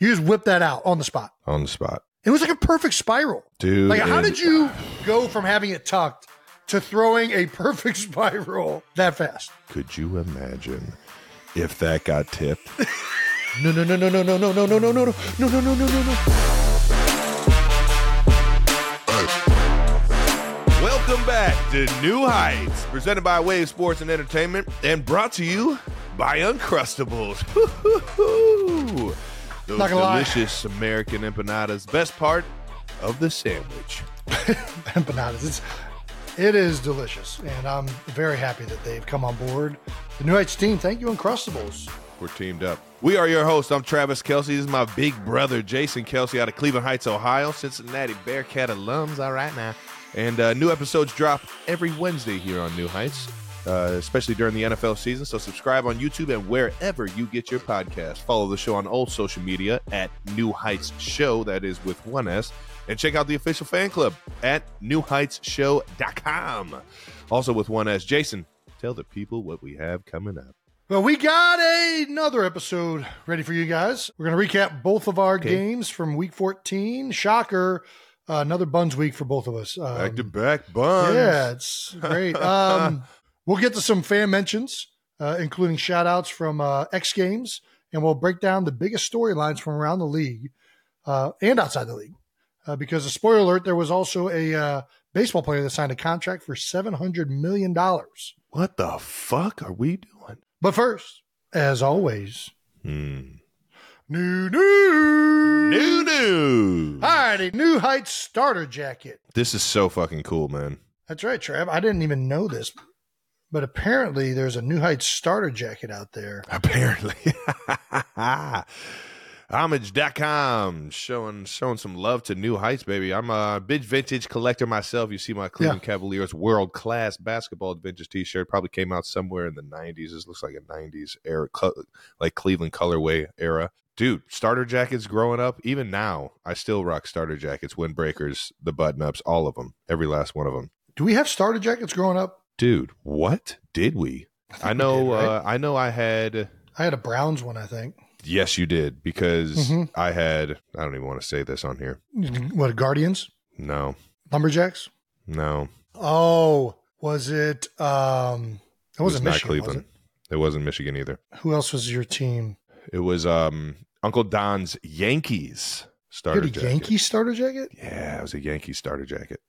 You just whip that out on the spot. on the spot. It was like a perfect spiral. Dude, Like, how did you go from having it tucked to throwing a perfect spiral that fast? Could you imagine if that got tipped? No, no, no, no, no, no, no, no, no, no, no, no, no, no, no, no, no, no. Welcome back to New Heights, presented by Wave Sports and Entertainment, and brought to you by Uncrustables. Those Not gonna lie. delicious American empanadas, best part of the sandwich. empanadas. It's it is delicious, and I'm very happy that they've come on board. The New Heights team, thank you, Uncrustables. We're teamed up. We are your hosts. I'm Travis Kelce. This is my big brother, Jason Kelce, out of Cleveland Heights, Ohio. Cincinnati Bearcat alums. All right now. And uh, new episodes drop every Wednesday here on New Heights, uh, especially during the NFL season. So subscribe on YouTube and wherever you get your podcast. Follow the show on all social media at New Heights Show. That is with one S. And check out the official fan club at newheightsshow.com. Also with one S. Jason, tell the people what we have coming up. Well, we got another episode ready for you guys. We're going to recap both of our Okay. games from Week 14. Shocker, uh, another Buns week for both of us. Um, Back to back buns. Yeah, it's great. Um, we'll get to some fan mentions, uh, including shout outs from uh, X Games, and we'll break down the biggest storylines from around the league uh, and outside the league. Uh, because, a spoiler alert, there was also a uh, baseball player that signed a contract for $700 million. What the fuck are we doing? But first, as always, Hmm. new news. New news. Alrighty, New Heights starter jacket. This is so fucking cool, man. That's right, Trav. I didn't even know this, but apparently there's a New Heights starter jacket out there. Apparently. Homage.com showing showing some love to New Heights, baby. I'm a big vintage collector myself. You see my Cleveland Cavaliers world class basketball vintage t shirt. Probably came out somewhere in the 90s. This looks like a 90s era, like Cleveland colorway era. Dude, starter jackets growing up, even now, I still rock starter jackets, windbreakers, the button ups, all of them, every last one of them. Do we have starter jackets growing up? Dude, what did we? I we know. did, right? uh, I know. I had. I had a Browns one, I think. Yes, you did because Mhm. I had. I don't even want to say this on here. What, Guardians? No, Lumberjacks? no, Oh, was it? Um, it it was wasn't not Michigan. Cleveland. Was It wasn't Michigan either. Who else was your team? It was um Uncle Don's Yankees You starter had a jacket. Yankee starter jacket? Yeah, it was a Yankee starter jacket.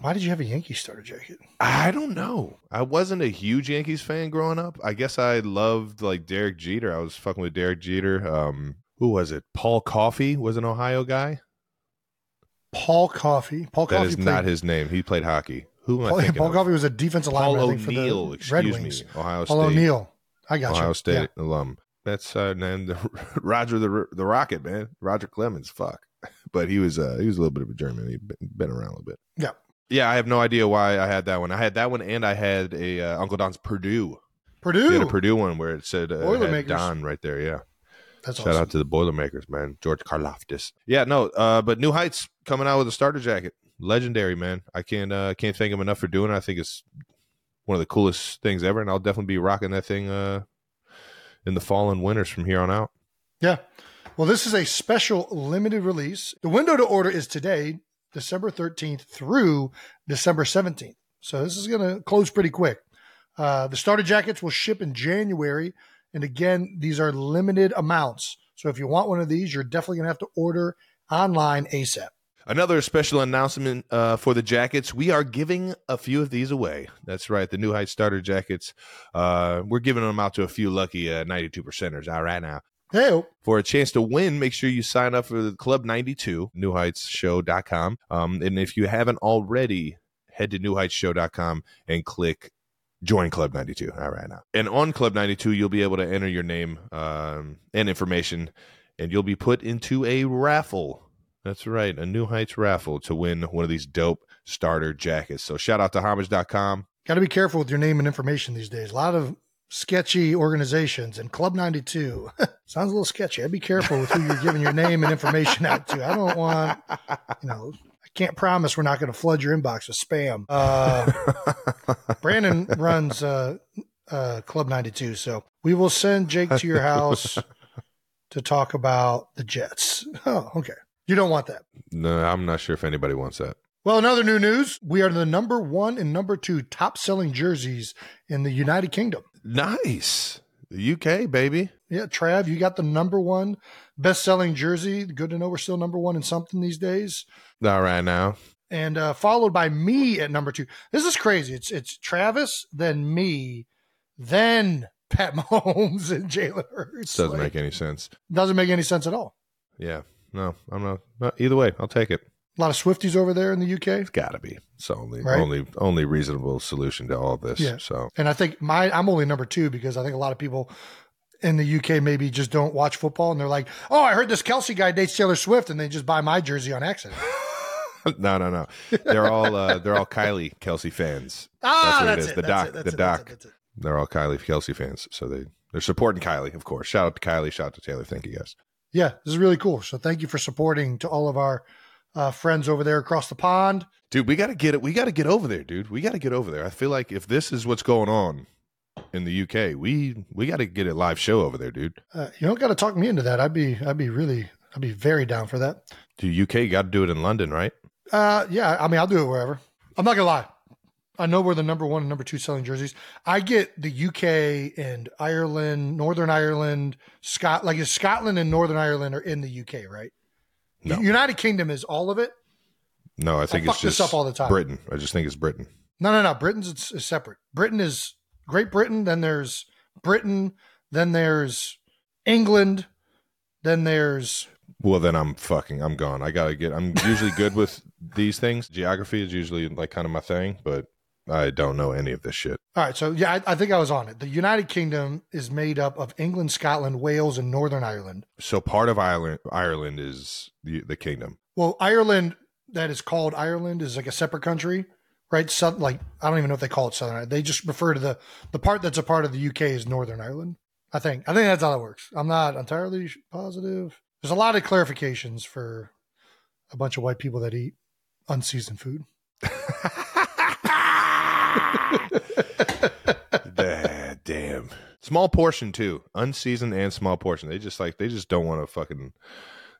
Why did you have a Yankee starter jacket? I don't know. I wasn't a huge Yankees fan growing up. I guess I loved like Derek Jeter. I was fucking with Derek Jeter. Um, who was it? Paul Coffey was an Ohio guy. Paul Coffey. Paul That Coffey is played- not his name. He played hockey. Who am I Paul, thinking Paul of? Coffey was a defensive Paul lineman, I for O'Neill, the excuse Red Wings. me, Ohio Paul State. O'Neill. I got you. Ohio you. State Yeah. alum. That's uh, and Roger the the Rocket man, Roger Clemens. Fuck, but he was uh, he was a little bit of a German. He'd been, been around a little bit. Yeah. Yeah. I have no idea why I had that one. I had that one, and I had a uh, Uncle Don's Purdue. Purdue. Had a Purdue one where it said uh, had Boilermakers. Don right there. Yeah. That's Shout awesome. out to the Boilermakers, man. George Karlaftis. Yeah, no, uh, but New Heights coming out with a starter jacket. Legendary, man. I can't uh, can't thank him enough for doing it. I think it's one of the coolest things ever, and I'll definitely be rocking that thing uh, in the fall and winters from here on out. Yeah. Well, this is a special limited release. The window to order is today, December 13th through December 17th. So this is going to close pretty quick. Uh, the starter jackets will ship in January. And again, these are limited amounts. So if you want one of these, you're definitely going to have to order online ASAP. Another special announcement uh, for the jackets. We are giving a few of these away. That's right. The New Heights starter jackets. Uh, we're giving them out to a few lucky uh, 92 percenters. All right now. Hey, For a chance to win, make sure you sign up for the Club 92, newheightsshow.com. Um, and if you haven't already, head to newheightsshow.com and click join Club 92. All right now. And on Club 92, you'll be able to enter your name um, and information and you'll be put into a raffle. That's right, a New Heights raffle to win one of these dope starter jackets. So shout out to homage.com. Got to be careful with your name and information these days. A lot of sketchy organizations and Club 92 sounds a little sketchy. I'd be careful with who you're giving your name and information out to. I don't want, you know, I can't promise we're not going to flood your inbox with spam. Uh, Brandon runs uh, uh, Club 92, so we will send Jake to your house to talk about the Jets. Oh, okay. You don't want that. No, I'm not sure if anybody wants that. Well, another new news. We are the number one and number two top selling jerseys in the United Kingdom. Nice. The UK, baby. Yeah, Trav, you got the number one best selling jersey. Good to know we're still number one in something these days. Not right now. And uh, followed by me at number two. This is crazy. It's it's Travis, then me, then Pat Mahomes and Jalen Hurts. Doesn't Like, make any sense. doesn't make any sense at all. Yeah. No, I'm not, not. Either way, I'll take it. A lot of Swifties over there in the UK. It's got to be. It's the only, Right. only, only reasonable solution to all this. Yeah. So And I think my I'm only number two because I think a lot of people in the UK maybe just don't watch football and they're like, oh, I heard this Kelce guy dates Taylor Swift, and they just buy my jersey on accident. no, no, no. They're all, uh, they're all Kylie Kelce fans. Ah, what that's, it is. it. The that's doc, it. That's the doc. That's. That's it. They're all Kylie Kelce fans. So they, they're supporting Kylie, of course. Shout out to Kylie. Shout out to Taylor. Thank you guys. Yeah, this is really cool. So thank you for supporting to all of our uh, friends over there across the pond. Dude, we got to get it. We got to get over there, dude. We got to get over there. I feel like if this is what's going on in the UK, we we got to get a live show over there, dude. Uh, you don't got to talk me into that. I'd be I'd be really I'd be very down for that. Dude, UK got to do it in London, right? Uh, yeah, I mean I'll do it wherever. I'm not gonna lie. I know we're the number one and number two selling jerseys. I get the UK and Ireland, Northern Ireland, Scot like is Scotland and Northern Ireland are in the UK, right? No. United Kingdom is all of it. No, I think fuck it's just up all the time. Britain. I just think it's Britain. No, no, no. Britain's is, is separate. Britain is Great Britain. Then there's Britain. Then there's England. Then there's Well, then I'm fucking. I'm gone. I gotta get. I'm usually good with these things. Geography is usually like kind of my thing, but I don't know any of this shit. all right. So yeah, I, I think I was on it. The United Kingdom is made up of England, Scotland, Wales, and Northern Ireland. So part of Ireland, Ireland is the the kingdom. Well, Ireland that is called Ireland is like a separate country, right? So, like I don't even know if they call it Southern. Ireland. They just refer to the the part that's a part of the UK is Northern Ireland. I think. I think that's how it works. I'm not entirely positive. There's a lot of clarifications for a bunch of white people that eat unseasoned food. Damn. Small portion too, unseasoned and small portion. They just like they just don't want to fucking.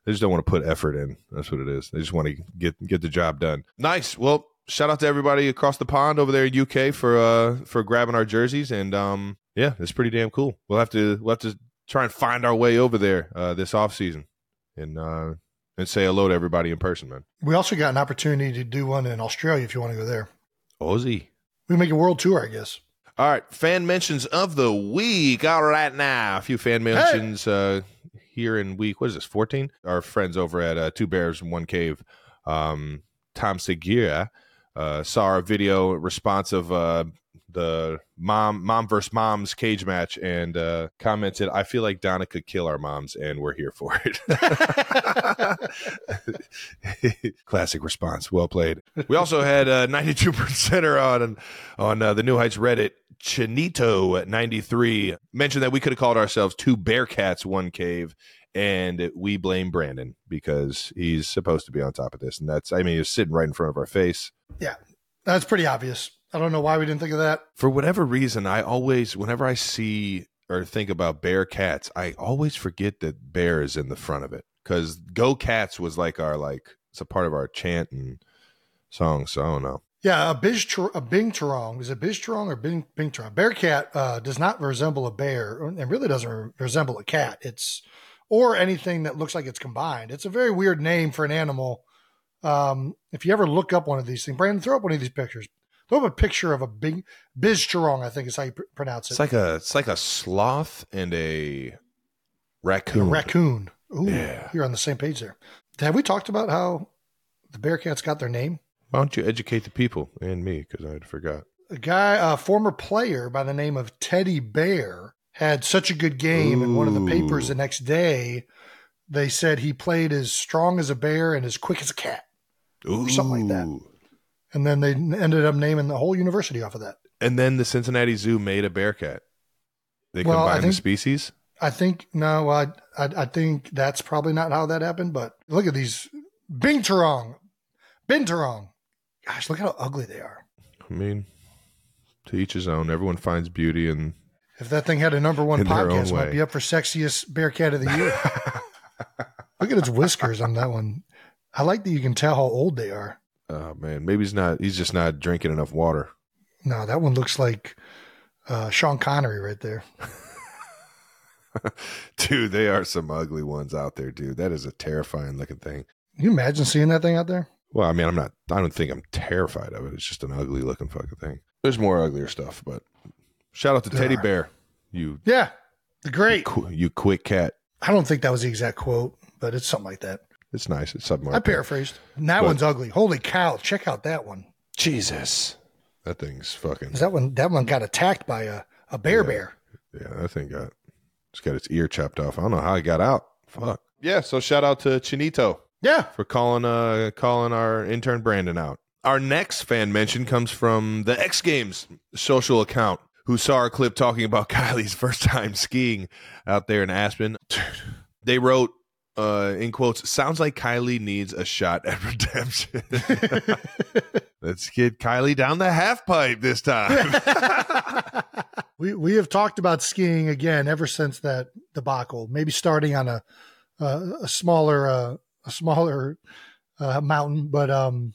They just don't want to put effort in. That's what it is. They just want to get get the job done. Nice. Well, shout out to everybody across the pond over there in UK for uh for grabbing our jerseys and um yeah, it's pretty damn cool. We'll have to we'll have to try and find our way over there uh this off season and uh and say hello to everybody in person, man. We also got an opportunity to do one in Australia if you want to go there. Aussie. We make a world tour, I guess. All right, fan mentions of the week. All right, now a few fan mentions uh, here in week. What is this? Fourteen. Our friends over at uh, Two Bears One Cave, um, Tom Segura, uh, saw our video response of uh, the mom mom versus moms cage match and uh, commented, "I feel like Donna could kill our moms, and we're here for it." Classic response. Well played. We also had uh, 92 percenter on on uh, the New Heights Reddit. Chinito at 93 mentioned that we could have called ourselves two Bearcats, one cave, and we blame Brandon because he's supposed to be on top of this, and that's I mean he's sitting right in front of our face. Yeah, that's pretty obvious. I don't know why we didn't think of that. For whatever reason, I always whenever I see or think about bear cats, I always forget that Bear is in the front of it because Go Cats was like our like it's a part of our chant and song. So I don't know. Yeah, a Bij a Bing Turong. Is it Bij Turong or Bing Bing Turong? Bearcat uh, does not resemble a bear, and really doesn't re- resemble a cat. It's or anything that looks like it's combined. It's a very weird name for an animal. Um, if you ever look up one of these things, Brandon, throw up one of these pictures. Throw up a picture of a big Biz Turong, I think is how you pr- pronounce it. It's like a it's like a sloth and a raccoon. a raccoon. Ooh, Yeah. you're on the same page there. Have we talked about how the Bearcats got their name? Why don't you educate the people and me because I had forgot. a guy, a former player by the name of Teddy Bear, had such a good game in one of the papers the next day they said he played as strong as a bear and as quick as a cat. Ooh. something like that. And then they ended up naming the whole university off of that. And then the Cincinnati Zoo made a bear cat. They Well, combined the species. I think no, I, I I think that's probably not how that happened. But look at these Bing Turong, Binturong. Gosh, look how ugly they are. I mean, to each his own. Everyone finds beauty in. If that thing had a number one In their own podcast, it might be up for sexiest bear cat of the year. look at its whiskers on that one. I like that you can tell how old they are. Oh man, maybe he's not. He's just not drinking enough water. No, that one looks like uh, Sean Connery right there. Dude, they are some ugly ones out there, dude. That is a terrifying looking thing. Can you imagine seeing that thing out there? Well, I mean, I'm not. I don't think I'm terrified of it. It's just an ugly looking fucking thing. There's more uglier stuff, but shout out to There Teddy are. Bear. You, Yeah, the great. qu- you quick cat. I don't think that was the exact quote, but it's something like that. It's nice. It's something. I paraphrased. And that But- one's ugly. Holy cow! Check out that one. Jesus, that thing's fucking. That one, that one got attacked by a, a bear bear. Yeah, that thing got it's got its ear chopped off. I don't know how it got out. Fuck. Yeah, so shout out to Chinito Yeah, for calling uh calling our intern Brandon out. Our next fan mention comes from the X Games social account who saw our clip talking about Kylie's first time skiing out there in Aspen. They wrote uh in quotes, sounds like Kylie needs a shot at redemption. Let's get Kylie down the half pipe this time. we we have talked about skiing again ever since that debacle. Maybe starting on a a, a smaller uh, a smaller uh, mountain, but um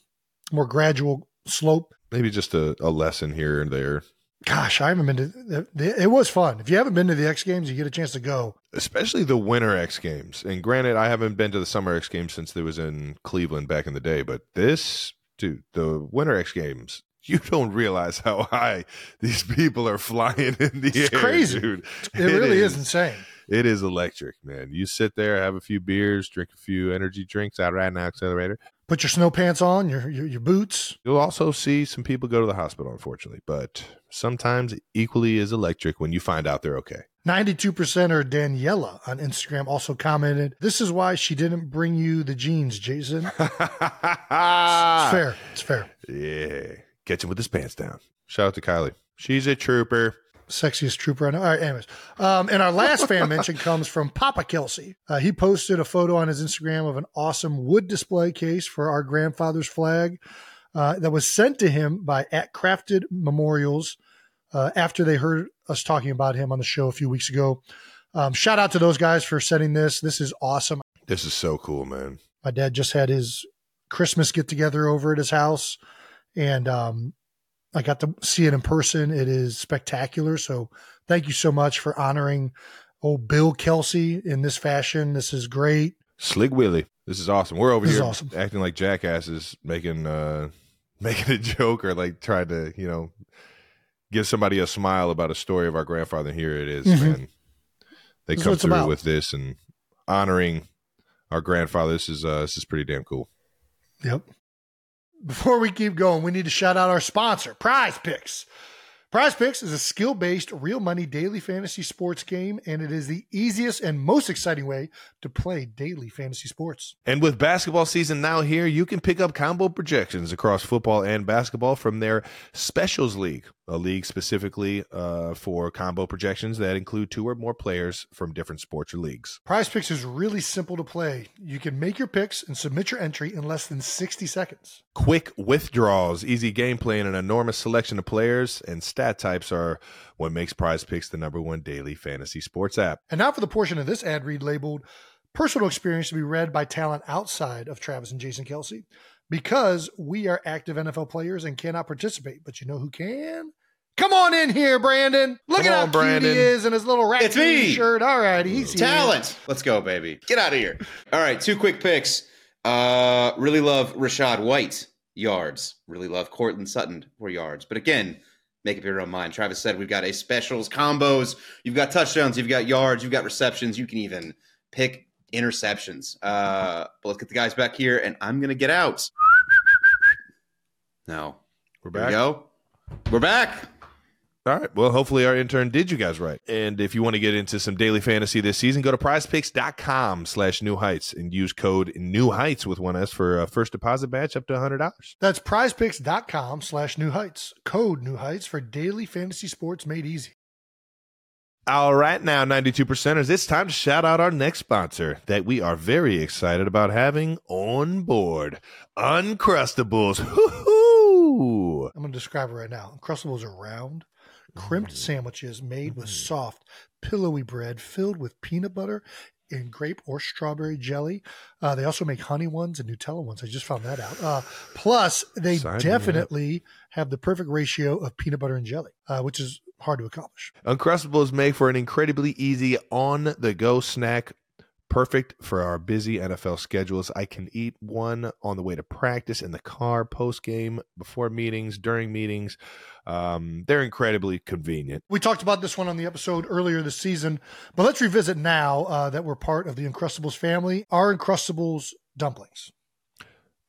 more gradual slope. Maybe just a, a lesson here and there. Gosh, I haven't been to. the- It was fun. If you haven't been to the X Games, you get a chance to go. especially the winter X Games. And granted, I haven't been to the summer X Games since they was in Cleveland back in the day, but this, dude, the winter X Games, you don't realize how high these people are flying in the It's air, crazy. dude. It, really is insane. It is electric, man. You sit there, have a few beers, drink a few energy drinks out right now, accelerator. Put your snow pants on, your your, your boots. You'll also see some people go to the hospital, unfortunately, but sometimes equally as electric when you find out they're okay. 92 percenter Daniela on Instagram also commented, This is why she didn't bring you the jeans, Jason. It's fair. It's fair. Yeah. Catch him with his pants down. Shout out to Kylie. She's a trooper. Sexiest trooper I know. All right, anyways. Um, and our last fan mention comes from Papa Kelce. Uh, he posted a photo on his Instagram of an awesome wood display case for our grandfather's flag uh, that was sent to him by at Crafted Memorials uh, after they heard us talking about him on the show a few weeks ago. Um, shout out to those guys for sending this. This is awesome. This is so cool, man. My dad just had his Christmas get together over at his house, and um, I got to see it in person. It is spectacular. So thank you so much for honoring old Bill Kelce in this fashion. This is great. Slick Willie. This is awesome. We're over This here awesome. acting like jackasses, making uh making a joke or like trying to, you know, give somebody a smile about a story of our grandfather. Here it is, Mhm. man. They come through about. with this and honoring our grandfather. This is uh this is pretty damn cool. Yep. Before we keep going, we need to shout out our sponsor, Prize Picks. Prize Picks is a skill based, real money daily fantasy sports game, and it is the easiest and most exciting way to play daily fantasy sports. And with basketball season now here, you can pick up combo projections across football and basketball from their Specials League, a league specifically uh, for combo projections that include two or more players from different sports or leagues. Prize Picks is really simple to play. You can make your picks and submit your entry in less than 60 seconds. Quick withdrawals, easy gameplay, and an enormous selection of players and stat types are what makes Prize Picks the number one daily fantasy sports app. And now for the portion of this ad read labeled Personal Experience to be read by talent outside of Travis and Jason Kelce. Because we are active NFL players and cannot participate, but you know who can? Come on in here, Brandon. Look Come at how on, cute he is in his little raccoon It's me. shirt. All right, he's here. Talent. Let's go, baby. Get out of here. All right, two quick picks. Uh, really love Rachaad White yards. Really love Courtland Sutton for yards. But again, make up your own mind. Travis said we've got a specials combos. You've got touchdowns. You've got yards. You've got receptions. You can even pick interceptions. Uh, but let's get the guys back here, and I'm gonna get out. No, We're Here we back. go. We're back. All right. Well, hopefully our intern did you guys right. And if you want to get into some daily fantasy this season, go to prizepicks.com slash new heights and use code new heights with one S for a first deposit batch up to $100. That's prizepicks.com slash new heights. Code new heights for daily fantasy sports made easy. All right, now, 92 percenters, it's time to shout out our next sponsor that we are very excited about having on board Uncrustables. Hoo-hoo! I'm going to describe it right now. Uncrustables are round, crimped Mm. sandwiches made with soft, pillowy bread filled with peanut butter and grape or strawberry jelly. Uh, they also make honey ones and Nutella ones. I just found that out. Uh, plus, they Sign me up. definitely have the perfect ratio of peanut butter and jelly, uh, which is hard to accomplish. Uncrustables make for an incredibly easy on the go snack, perfect for our busy NFL schedules. I can eat one on the way to practice, in the car, post game, before meetings, during meetings. Um, they're incredibly convenient. We talked about this one on the episode earlier this season, but let's revisit now uh, that we're part of the Uncrustables family. Our Uncrustables dumplings.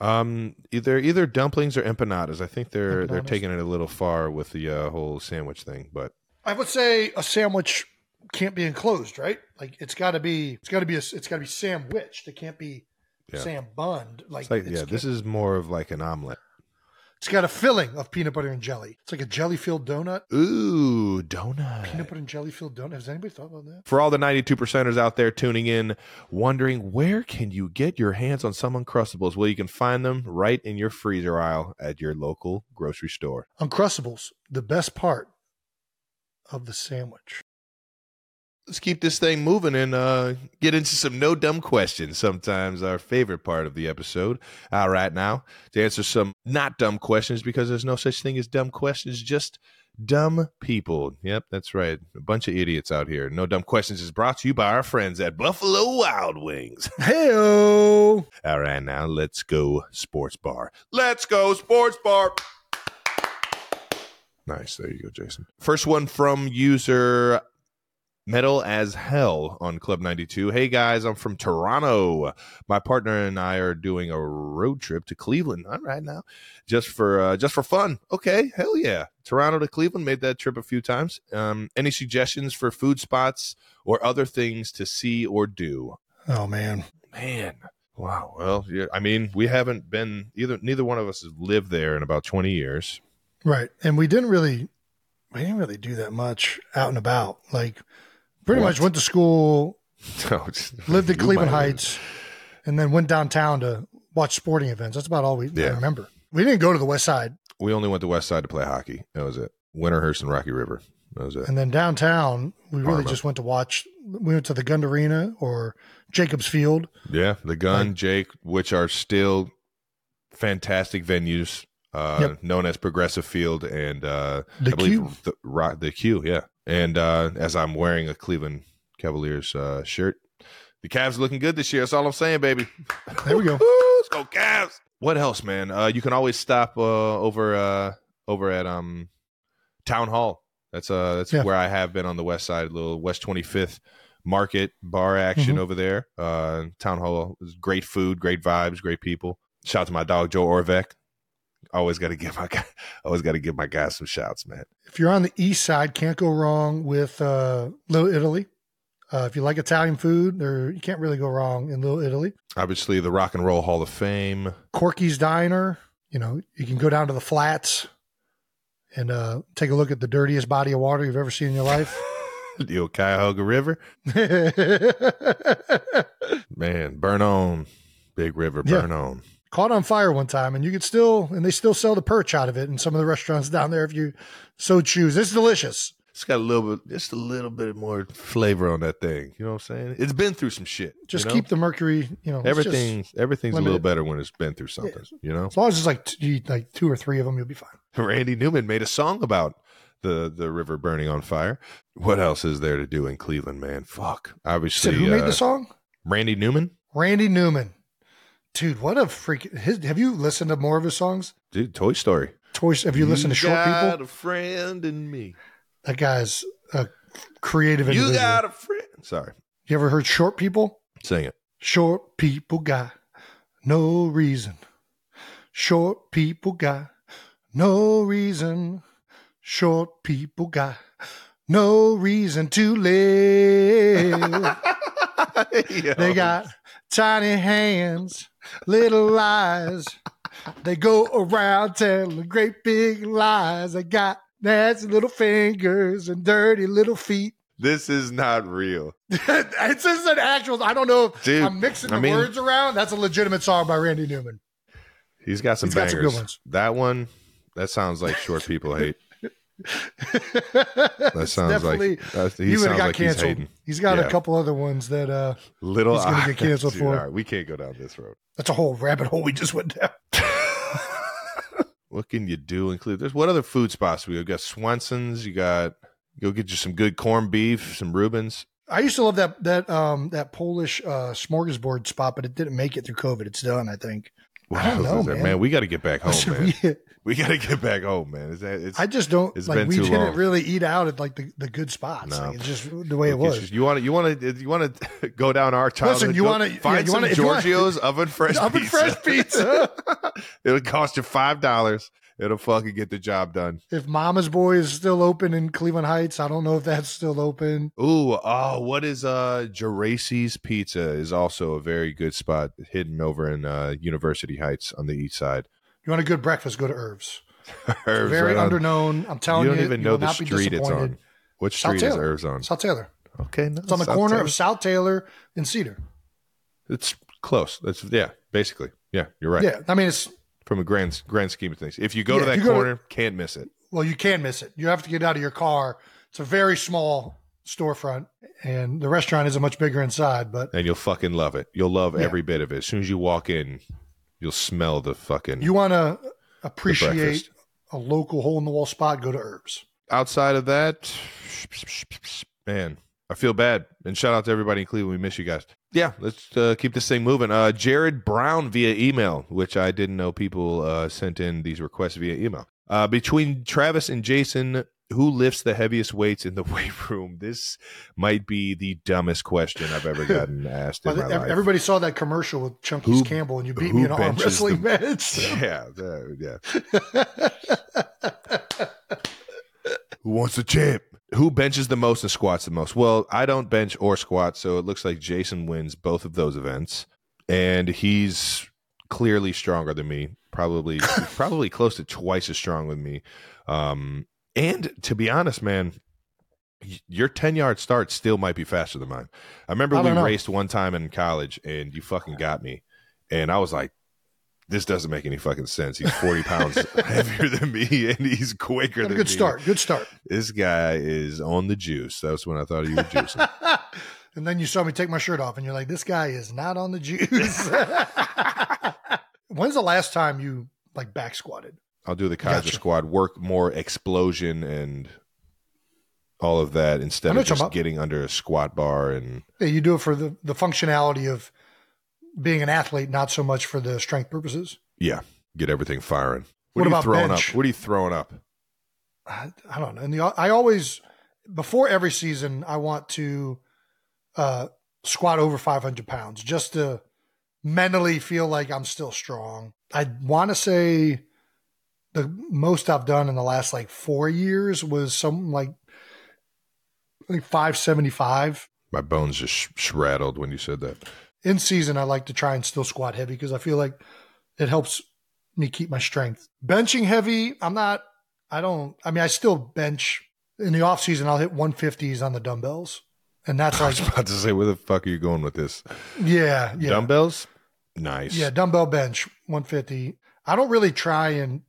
Um, either either dumplings or empanadas. I think they're they're taking it a little far with the uh, whole sandwich thing, but I would say a sandwich can't be enclosed, right? Like it's got to be, it's got to be, a, it's got to be sandwiched. It can't be Yeah. Sam bunned. Like, it's like it's, yeah, this is more of like an omelet. It's got a filling of peanut butter and jelly. It's like a jelly filled donut. Ooh, donut. Peanut butter and jelly filled donut. Has anybody thought about that? For all the 92 percenters out there tuning in, wondering where can you get your hands on some Uncrustables? Well, you can find them right in your freezer aisle at your local grocery store. Uncrustables, the best part of the sandwich. Let's keep this thing moving and uh, get into some no dumb questions. Sometimes our favorite part of the episode. All right, now to answer some not dumb questions because there's no such thing as dumb questions, just dumb people. Yep, that's right. A bunch of idiots out here. No dumb questions is brought to you by our friends at Buffalo Wild Wings. Heyo! All right, now let's go sports bar. Let's go sports bar. Nice. There you go, Jason. First one from user Metal as Hell on Club 92. Hey guys, I'm from Toronto. My partner and I are doing a road trip to Cleveland. All right now. Just for uh, just for fun. Okay, hell yeah. Toronto to Cleveland made that trip a few times. Um, any suggestions for food spots or other things to see or do? Oh man, Man, wow. Well, yeah, I mean, we haven't been either. Neither one of us has lived there in about twenty years. right. And we didn't really, we didn't really do that much out and about. Like, pretty What? much went to school, No, lived in Cleveland Heights, and then went downtown to watch sporting events. That's about all we Yeah. remember. We didn't go to the West Side, We only went to the West Side to play hockey. That was it. Winterhurst and Rocky River. That was it. and then downtown we really just went to watch. We went to the Gund Arena or Jacobs Field. Yeah, the Gun, Jake, which are still fantastic venues, uh, Yep. known as Progressive Field and uh, The I believe Q. the the Q. Yeah, and uh, as I'm wearing a Cleveland Cavaliers uh, shirt, the Cavs looking good this year. That's all I'm saying, baby. There we go. Let's go Cavs. What else, man? Uh, you can always stop uh, over uh, over at um, Town Hall. That's uh that's Yeah. where I have been on the west side, little West 25th Market bar action Mhm. over there. Uh, Town Hall is great food, great vibes, great people. Shout out to my dog Joe Orvek. Always got to give my guy, always got to give my guys some shouts, man. If you're on the east side, can't go wrong with uh, Little Italy. Uh, if you like Italian food, there you can't really go wrong in Little Italy. Obviously, the Rock and Roll Hall of Fame. Corky's Diner. You know, you can go down to the flats and uh, take a look at the dirtiest body of water you've ever seen in your life. the Cuyahoga River, man, burn on, Big River, Yeah. burn on. Caught on fire one time, and you could still, and they still sell the perch out of it in some of the restaurants down there if you so choose. It's delicious. It's got a little bit, just a little bit more flavor on that thing. You know what I'm saying? It's been through some shit. you Just know? keep the mercury, you know, everything. everything's a little better when it's been through something. You know, as long as it's like t- like two or three of them, you'll be fine. Randy Newman made a song about the the river burning on fire. What else is there to do in Cleveland, man? Fuck. You Obviously, said who made uh, the song? Randy Newman, Randy Newman. Dude, what a freak! His, have you listened to more of his songs? dude. Toy Story. Toys. Have you listened to Short People? got People? a friend in me. That guy's a creative You individual. got a friend. Sorry, you ever heard Short People? sing it. Short people got no reason. Short people got no reason. Short people got no reason to live. They got tiny hands, little lies. They go around telling great big lies. They got nasty little fingers and dirty little feet. This is not real. it's just an actual. I don't know if Dude, I'm mixing I the mean- words around. That's a legitimate song by Randy Newman. He's got some He's got some bangers. good ones. That one, that sounds like short people hate. That sounds like he he would have got like he's canceled. hating. he's got Yeah. a couple other ones that uh Little He's gonna get canceled Dude, for. right, we can't go down this road. that's a whole rabbit hole we just went down. What can you do? Include there's what other food spots we have? Got Swenson's. You got go get you some good corned beef, some Reubens. I used to love that that um that Polish uh smorgasbord spot, but it didn't make it through COVID. It's done, I think. What I don't know, there? man. We got to get back home, man. we- We got to get back home, man. Is that? It's, I just don't It's like been we too didn't long. really eat out at like the, the good spots. No. Like, it's just the way it was. just- you want to you want to you want to go down our childhood. you go- wanna- yeah, find you some wanna- you wanna- Giorgio's oven fresh Oven pizza. fresh pizza. It'll cost you five dollars. It'll fucking get the job done. if Mama's Boy is still open in Cleveland Heights, I don't know if that's still open. Ooh, oh, what is uh Geraci's Pizza is also a very good spot hidden over in uh University Heights on the east side. You want a good breakfast? Go to Irv's. Irv's Very right on- underknown. I'm telling You you, don't even you know the street it's on. Which South street is Taylor. Irv's on? South Taylor. Okay, no, It's on the South corner Taylor. of South Taylor and Cedar. It's close. That's yeah, basically. Yeah, you're right. Yeah, I mean it's From a grand grand scheme of things, if you go Yeah, to that go to- corner, can't miss it. well, you can miss it. You have to get out of your car. It's a very small storefront, and the restaurant is a much bigger inside. But and you'll fucking love it. You'll love Yeah. every bit of it. As soon as you walk in, you'll smell the fucking. you want to appreciate a local hole in the wall spot? Go to Herbs. Outside of that, man, I feel bad. And shout out to everybody in Cleveland. We miss you guys. Yeah, let's uh, keep this thing moving. Uh, Jared Brown via email, which I didn't know people uh, sent in these requests via email. Uh, between Travis and Jason, who lifts the heaviest weights in the weight room? This might be the dumbest question I've ever gotten asked in my ev- life. Everybody saw that commercial with Chunky's Who- Campbell, and you beat me in arm wrestling the- match. Yeah, that- yeah. Who wants the champ? Who benches the most and squats the most? Well, I don't bench or squat, so it looks like Jason wins both of those events, and he's clearly stronger than me. Probably, probably close to twice as strong with me. Um, and to be honest, man, your ten yard start still might be faster than mine. I remember I we know. raced one time in college, and you fucking got me, and I was like this doesn't make any fucking sense. He's 40 pounds heavier than me and he's a than good me. start. Good start. This guy is on the juice. That's when I thought you were juicing. and then you saw me take my shirt off, and you're like, "This guy is not on the juice." When's the last time you like back squatted? I'll do the Keiser Gotcha. squad, work more explosion and all of that instead of just getting under a squat bar and Yeah, you do it for the the functionality of being an athlete, not so much for the strength purposes. yeah, get everything firing. What are you about throwing bench? up? What are you throwing up? I, I don't know. And the, I always before every season, I want to uh, squat over 500 pounds just to mentally feel like I'm still strong. I want to say the most I've done in the last like four years was something like like 575. My bones just sh- shrattled when you said that. In season, I like to try and still squat heavy because I feel like it helps me keep my strength. Benching heavy, I'm not. I don't. I mean, I still bench in the off season. I'll hit 150s on the dumbbells, and that's I was about to say, where the fuck are you going with this? yeah, yeah, Dumbbells? Nice. yeah, dumbbell bench 150. I don't really try and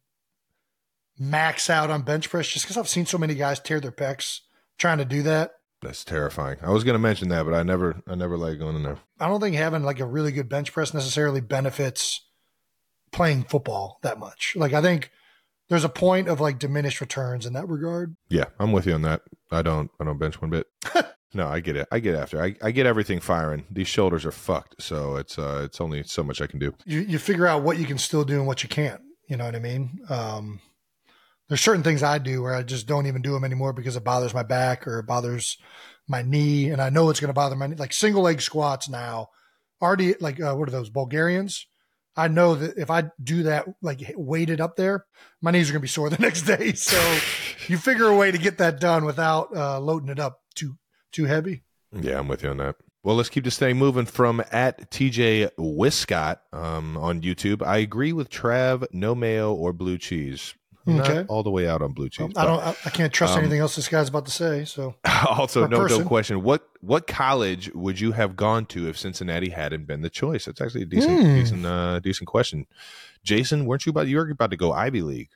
max out on bench press just because I've seen so many guys tear their pecs trying to do that. That's terrifying. I was going to mention that, but I never, I never like going in there. I don't think having like a really good bench press necessarily benefits playing football that much. Like I think there's a point of like diminished returns in that regard. Yeah, I'm with you on that. I don't, I don't bench one bit. no, I get it. I get after. I, I get everything firing. These shoulders are fucked, so it's, uh, it's only so much I can do. You you figure out what you can still do and what you can't. You know what I mean? Um, there's certain things I do where I just don't even do them anymore because it bothers my back or it bothers my knee, and I know it's going to bother my knee. Like single leg squats now, already like uh, what are those Bulgarians? I know that if I do that, like weighted up there, my knees are going to be sore the next day. So you figure a way to get that done without uh, loading it up too too heavy. Yeah, I'm with you on that. Well, let's keep this thing moving from at TJ Wiscott um, on YouTube. I agree with Trav, no mayo or blue cheese. Okay. Not all the way out on blue cheese. I don't. I, I can't trust um, anything else this guy's about to say. So also, no, no question. What what college would you have gone to if Cincinnati hadn't been the choice? That's actually a decent, Hmm. decent, uh, decent question. Jason, weren't you about you were about to go Ivy League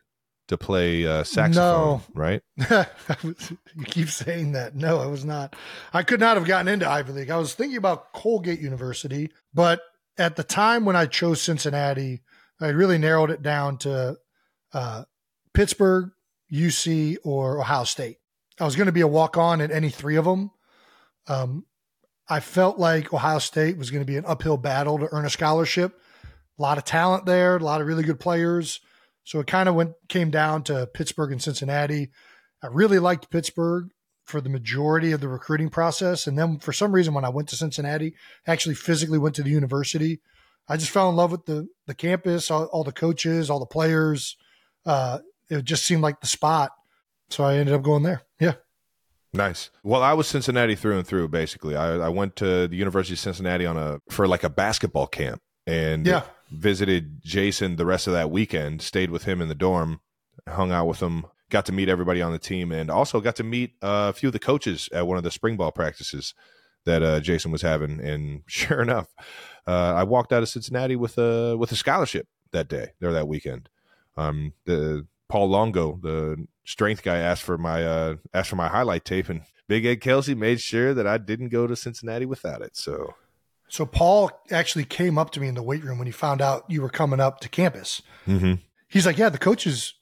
to play uh, saxophone, No. right? you keep saying that. No, I was not. I could not have gotten into Ivy League. I was thinking about Colgate University, but at the time when I chose Cincinnati, I really narrowed it down to uh, Pittsburgh, UC, or Ohio State. I was going to be a walk on at any three of them. Um, I felt like Ohio State was going to be an uphill battle to earn a scholarship. A lot of talent there, a lot of really good players. So it kind of went came down to Pittsburgh and Cincinnati. I really liked Pittsburgh for the majority of the recruiting process, and then for some reason, when I went to Cincinnati, actually physically went to the university, I just fell in love with the the campus, all, all the coaches, all the players. Uh, it just seemed like the spot, so I ended up going there. Yeah, Nice. Well, I was Cincinnati through and through. Basically, I, I went to the University of Cincinnati on a for like a basketball camp, and yeah. visited Jason the rest of that weekend. Stayed with him in the dorm, hung out with him, got to meet everybody on the team, and also got to meet a few of the coaches at one of the spring ball practices that uh, Jason was having. And sure enough, uh, I walked out of Cincinnati with a with a scholarship that day or that weekend. Um, the Paul Longo, the strength guy, asked for my uh, asked for my highlight tape, and Big Ed Kelce made sure that I didn't go to Cincinnati without it. So So Paul actually came up to me in the weight room when he found out you were coming up to campus. mhm. He's like, "Yeah, the coaches,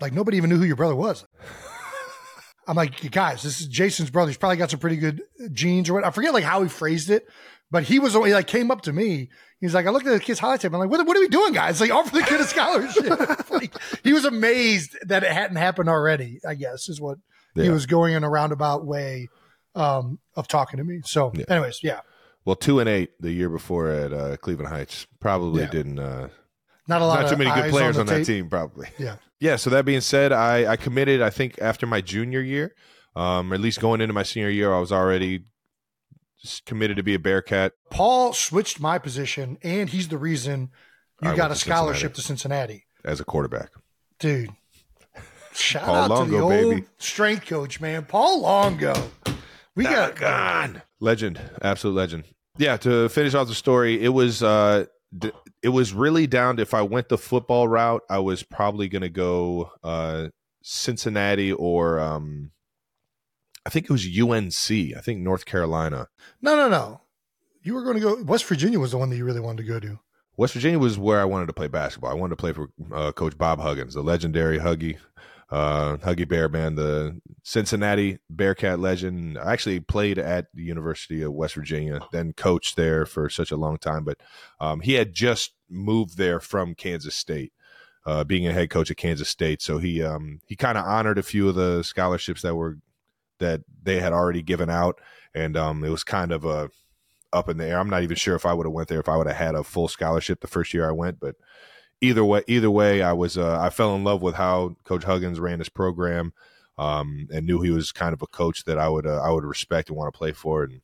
like nobody even knew who your brother was." I'm like, guys, this is Jason's brother. He's probably got some pretty good genes or what. I forget like how he phrased it, but he was he like came up to me. He's like, I looked at the kid's highlight tape. I'm like, what, what are we doing, guys? Like, offer the kid a scholarship. like, he was amazed that it hadn't happened already. I guess is what he was going in a roundabout way um, of talking to me. So, Yeah. anyways, yeah, Well, two and eight the year before at uh, Cleveland Heights probably Yeah. didn't. Uh, not a lot. not of too many good players the on, that tape. team, probably. Yeah. Yeah. So that being said, I, I committed. I think after my junior year, um, at least going into my senior year, I was already s- committed to be a Bearcat. Paul switched my position, and he's the reason you I got a to scholarship to Cincinnati, as a quarterback. dude. Shout Paul out to Longo, the old baby. strength coach, man, Paul Longo. We got gone legend, absolute legend. Yeah. To finish off the story, it was uh, d- it was really down to if I went the football route, I was probably going to go uh, Cincinnati or um, I think it was UNC. I think North Carolina. no, no, no. You were going to go. West Virginia was the one that you really wanted to go to. West Virginia was where I wanted to play basketball. I wanted to play for uh, Coach Bob Huggins, the legendary Huggy, uh, Huggy Bear Man, the Cincinnati Bearcat legend. I actually played at the University of West Virginia, then coached there for such a long time. But um, he had just moved there from Kansas State, uh, being a head coach at Kansas State. So he um, he kind of honored a few of the scholarships that were that they had already given out, and um, it was kind of a up in the air. I'm not even sure if I would have went there if I would have had a full scholarship the first year I went, but either way, either way, I was uh, I fell in love with how Coach Huggins ran his program, um, and knew he was kind of a coach that I would uh, I would respect and want to play for. And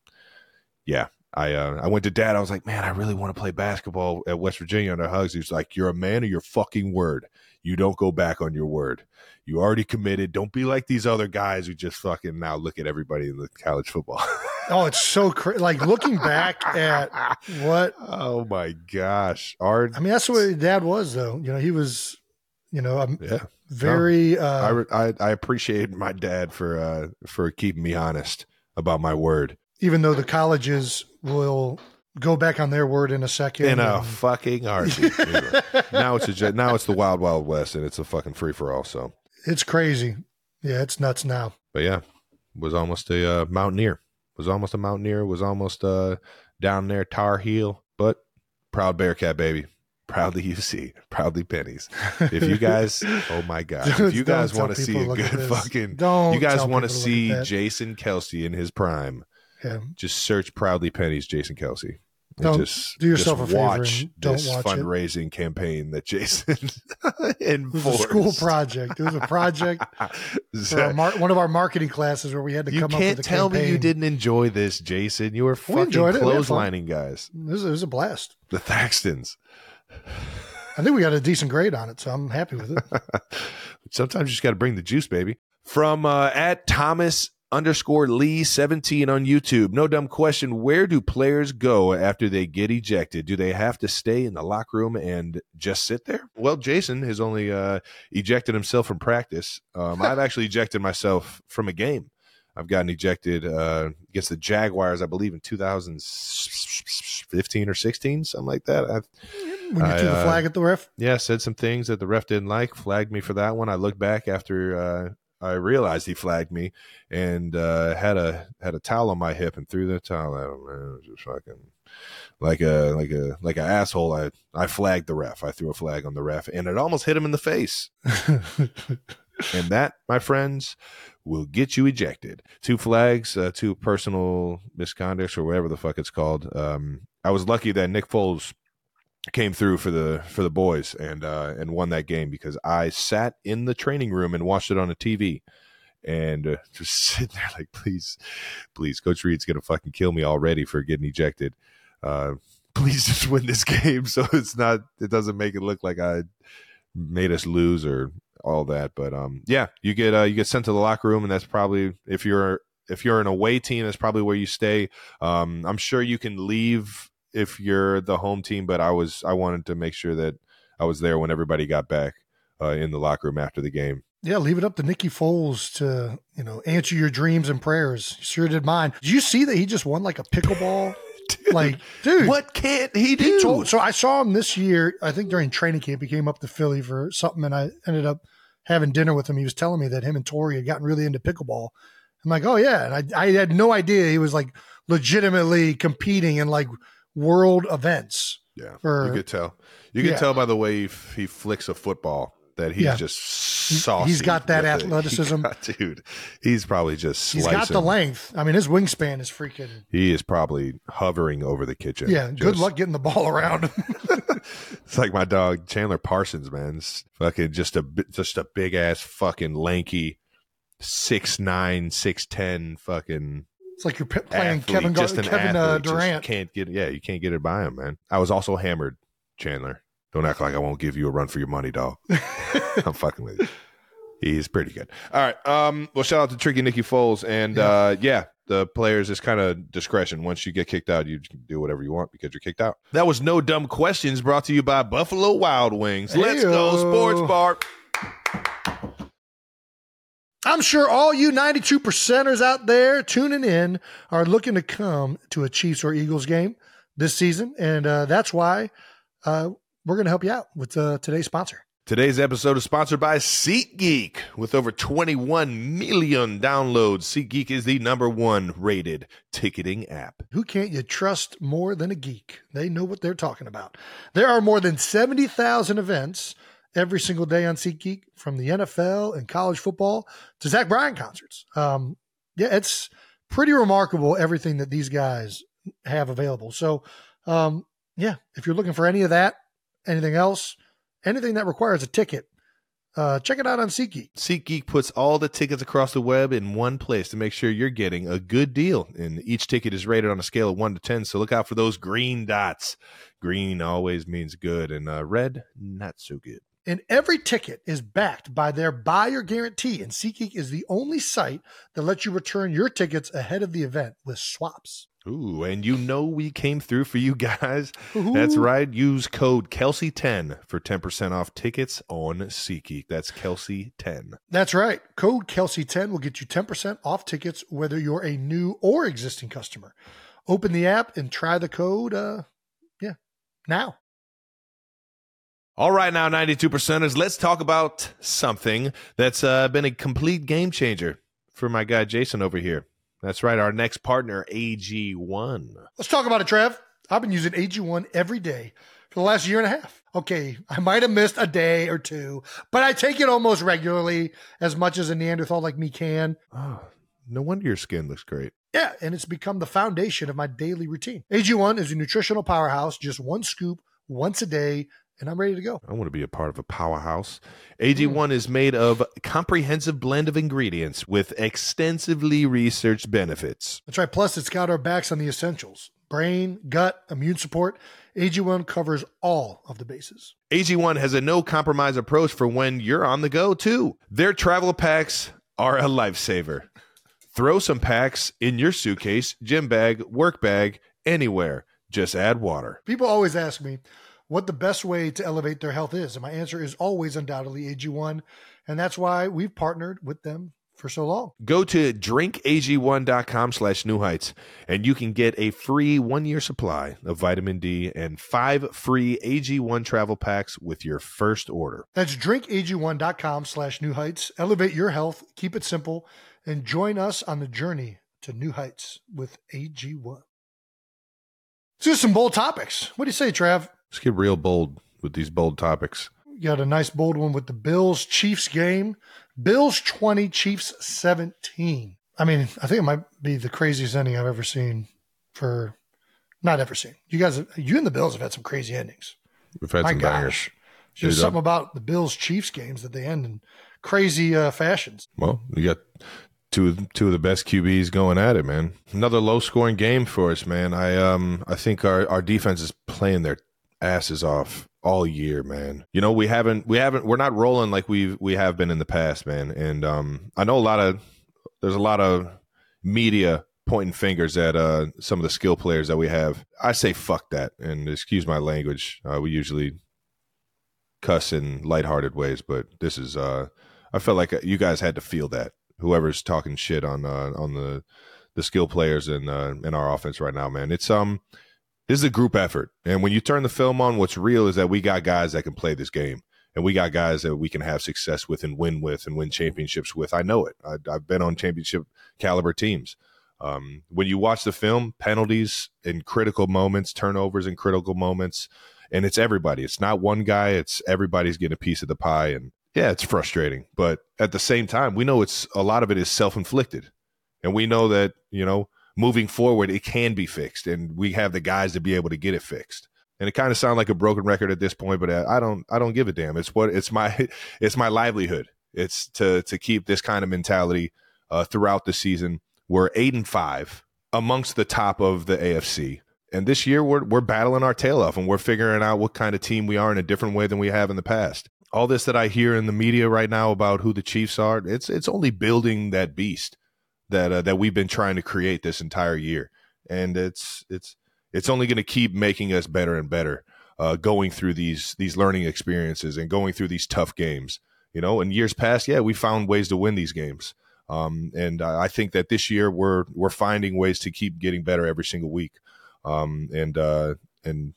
yeah, I uh, I went to Dad. I was like, man, I really want to play basketball at West Virginia under Hugs. He was like, you're a man of your fucking word. You don't go back on your word. You already committed. Don't be like these other guys who just fucking now look at everybody in the college football. Oh, it's so crazy. like looking back at what oh my gosh, our I mean. That's way Dad was, though. You know, he was, you know, um, yeah. very. I, Uh, I I appreciate my dad for uh for keeping me honest about my word even though the colleges will go back on their word in a second. in a and- fucking heartbeat. now it's a now it's the wild wild west and it's a fucking free for all. So, it's crazy. Yeah, it's nuts now. but yeah, was almost a uh, mountaineer. Was almost a mountaineer. Was almost uh down there Tar Heel, but proud Bearcat baby. Proudly UC, proudly pennies. If you guys, oh my god, if you guys want to see a good fucking, Don't you guys want to people look at see. Jason Kelce in his prime, Yeah. just search proudly pennies, Jason Kelce. And Don't just do yourself just a favor watch and don't this watch it. fundraising campaign that Jason It was a school project. It was a project for mar- one of our marketing classes where we had to you come up You can't with tell me you didn't enjoy this, Jason. You were We fucking enjoyed it. We had fun. clotheslining guys. It was, it was a blast. The Thaxtons. I think we got a decent grade on it, so I'm happy with it. Sometimes you just got to bring the juice, baby. From uh, at Thomas underscore Lee 17 on YouTube. No dumb question. Where do players go after they get ejected? Do they have to stay in the locker room and just sit there? Well, Jason has only uh, ejected himself from practice. Um, I've actually ejected myself from a game. I've gotten ejected uh, against the Jaguars, I believe, in 2015 or 16, something like that. I've, When you I, threw the uh, flag at the ref, yeah, said some things that the ref didn't like, flagged me for that one. I looked back after uh, I realized he flagged me and uh, had a had a towel on my hip and threw the towel at him. Man, it was just fucking like a like a like an asshole. I I flagged the ref. I threw a flag on the ref and it almost hit him in the face. and that, my friends, will get you ejected. Two flags, uh, two personal misconducts, or whatever the fuck it's called. Um, I was lucky that Nick Foles came through for the for the boys and uh, and won that game because I sat in the training room and watched it on a TV. And uh, just sitting there like, please, please, Coach Reid's gonna fucking kill me already for getting ejected. Uh, please just win this game, so it's not, it doesn't make it look like I made us lose or all that. But um, yeah, you get uh, you get sent to the locker room, and that's probably if you're if you're an away team, that's probably where you stay. Um, I'm sure you can leave if you're the home team, but I was I wanted to make sure that I was there when everybody got back uh, in the locker room after the game. yeah, leave it up to Nikki Foles to you know answer your dreams and prayers. Sure did mine. Did you see that he just won like a pickleball? Dude, like, dude, what can't he do? He told, so I saw him this year. I think during training camp, he came up to Philly for something, and I ended up having dinner with him. He was telling me that him and Tori had gotten really into pickleball. I'm like, oh yeah, and I, I had no idea he was like legitimately competing and like world events. yeah, for- you could tell. You could Yeah. tell by the way he, he flicks a football that he's Yeah. just saucy. he's got that it. He athleticism. got- dude. He's probably just He's got the length. I mean, his wingspan is freaking. He is probably hovering over the kitchen. Yeah, good luck getting the ball around. It's like my dog Chandler Parsons, man. It's fucking just a just a big ass fucking lanky six nine six ten fucking it's like you're p- playing athlete, Kevin Gar- Kevin uh, athlete. Durant. can't get yeah, you can't get it by him, man. I was also hammered, Chandler. Don't act like I won't give you a run for your money, dog. I'm fucking with you. He's pretty good. All right. Um. Well, shout out to Tricky Nicky Foles, and Yeah. uh, yeah, the players is kind of discretion. Once you get kicked out, you can do whatever you want because you're kicked out. That was no dumb questions. Brought to you by Buffalo Wild Wings. Let's go, Sports Bar. I'm sure all you 92 percenters out there tuning in are looking to come to a Chiefs or Eagles game this season, and uh, that's why uh, we're going to help you out with uh, today's sponsor. Today's episode is sponsored by SeatGeek. With over 21 million downloads, SeatGeek is the number one rated ticketing app. Who can't you trust more than a geek? They know what they're talking about. There are more than 70,000 events every single day on SeatGeek, from the NFL and college football to Zach Bryan concerts. Um, yeah, it's pretty remarkable everything that these guys have available. So, um, yeah, if you're looking for any of that, anything else, anything that requires a ticket, uh, check it out on SeatGeek. SeatGeek puts all the tickets across the web in one place to make sure you're getting a good deal. And each ticket is rated on a scale of 1 to 10. So look out for those green dots. Green always means good, and uh, red, not so good. And every ticket is backed by their buyer guarantee. And SeatGeek is the only site that lets you return your tickets ahead of the event with swaps. Ooh, and you know we came through for you guys. That's right. Use code Kelce10 for 10% off tickets on SeatGeek. That's Kelce10. That's right. Code Kelce10 will get you 10% off tickets, whether you're a new or existing customer. Open the app and try the code. Uh, yeah, now. All right, now, 92 percenters, let's talk about something that's uh, been a complete game changer for my guy Jason over here. That's right, our next partner, AG1. Let's talk about it, Trev. I've been using AG1 every day for the last year and a half. Okay, I might have missed a day or two, but I take it almost regularly, as much as a Neanderthal like me can. Oh, no wonder your skin looks great. Yeah, and it's become the foundation of my daily routine. AG1 is a nutritional powerhouse, just one scoop once a day, and I'm ready to go. I want to be a part of a powerhouse. AG1 mm. is made of a comprehensive blend of ingredients with extensively researched benefits. That's right. Plus, it's got our backs on the essentials brain, gut, immune support. AG1 covers all of the bases. AG1 has a no compromise approach for when you're on the go, too. Their travel packs are a lifesaver. Throw some packs in your suitcase, gym bag, work bag, anywhere. Just add water. People always ask me what the best way to elevate their health is. And my answer is always undoubtedly AG1. And that's why we've partnered with them for so long. Go to drinkag1.com slash new heights and you can get a free one year supply of vitamin D and five free AG1 travel packs with your first order. That's drinkag1.com slash new heights. Elevate your health, keep it simple, and join us on the journey to new heights with AG1. Let's do some bold topics. What do you say, Trav? Let's get real bold with these bold topics. You got a nice bold one with the Bills Chiefs game. Bills 20, Chiefs 17. I mean, I think it might be the craziest ending I've ever seen for not ever seen. You guys, you and the Bills have had some crazy endings. We've had My some gosh. bangers. There's something about the Bills Chiefs games that they end in crazy uh, fashions. Well, you got two of- two of the best QBs going at it, man. Another low scoring game for us, man. I um I think our, our defense is playing their asses off all year, man. You know, we haven't we haven't we're not rolling like we've we have been in the past, man. And um I know a lot of there's a lot of media pointing fingers at uh some of the skill players that we have. I say fuck that and excuse my language. Uh, we usually cuss in lighthearted ways, but this is uh I felt like you guys had to feel that. Whoever's talking shit on uh, on the the skill players in uh, in our offense right now, man. It's um this is a group effort, and when you turn the film on, what's real is that we got guys that can play this game, and we got guys that we can have success with and win with and win championships with. I know it. I, I've been on championship caliber teams. Um, when you watch the film, penalties in critical moments, turnovers in critical moments, and it's everybody. It's not one guy. It's everybody's getting a piece of the pie, and yeah, it's frustrating. But at the same time, we know it's a lot of it is self inflicted, and we know that you know moving forward it can be fixed, and we have the guys to be able to get it fixed. And it kind of sounds like a broken record at this point, but I don't I don't give a damn. It's what it's my it's my livelihood. It's to to keep this kind of mentality uh, throughout the season. We're eight and five amongst the top of the AFC. And this year we're we're battling our tail off and we're figuring out what kind of team we are in a different way than we have in the past. All this that I hear in the media right now about who the Chiefs are, it's it's only building that beast that uh, that we've been trying to create this entire year. And it's it's it's only going to keep making us better and better uh, going through these these learning experiences and going through these tough games. You know, in years past, yeah, we found ways to win these games. Um, and I think that this year we're we're finding ways to keep getting better every single week. Um, and uh, and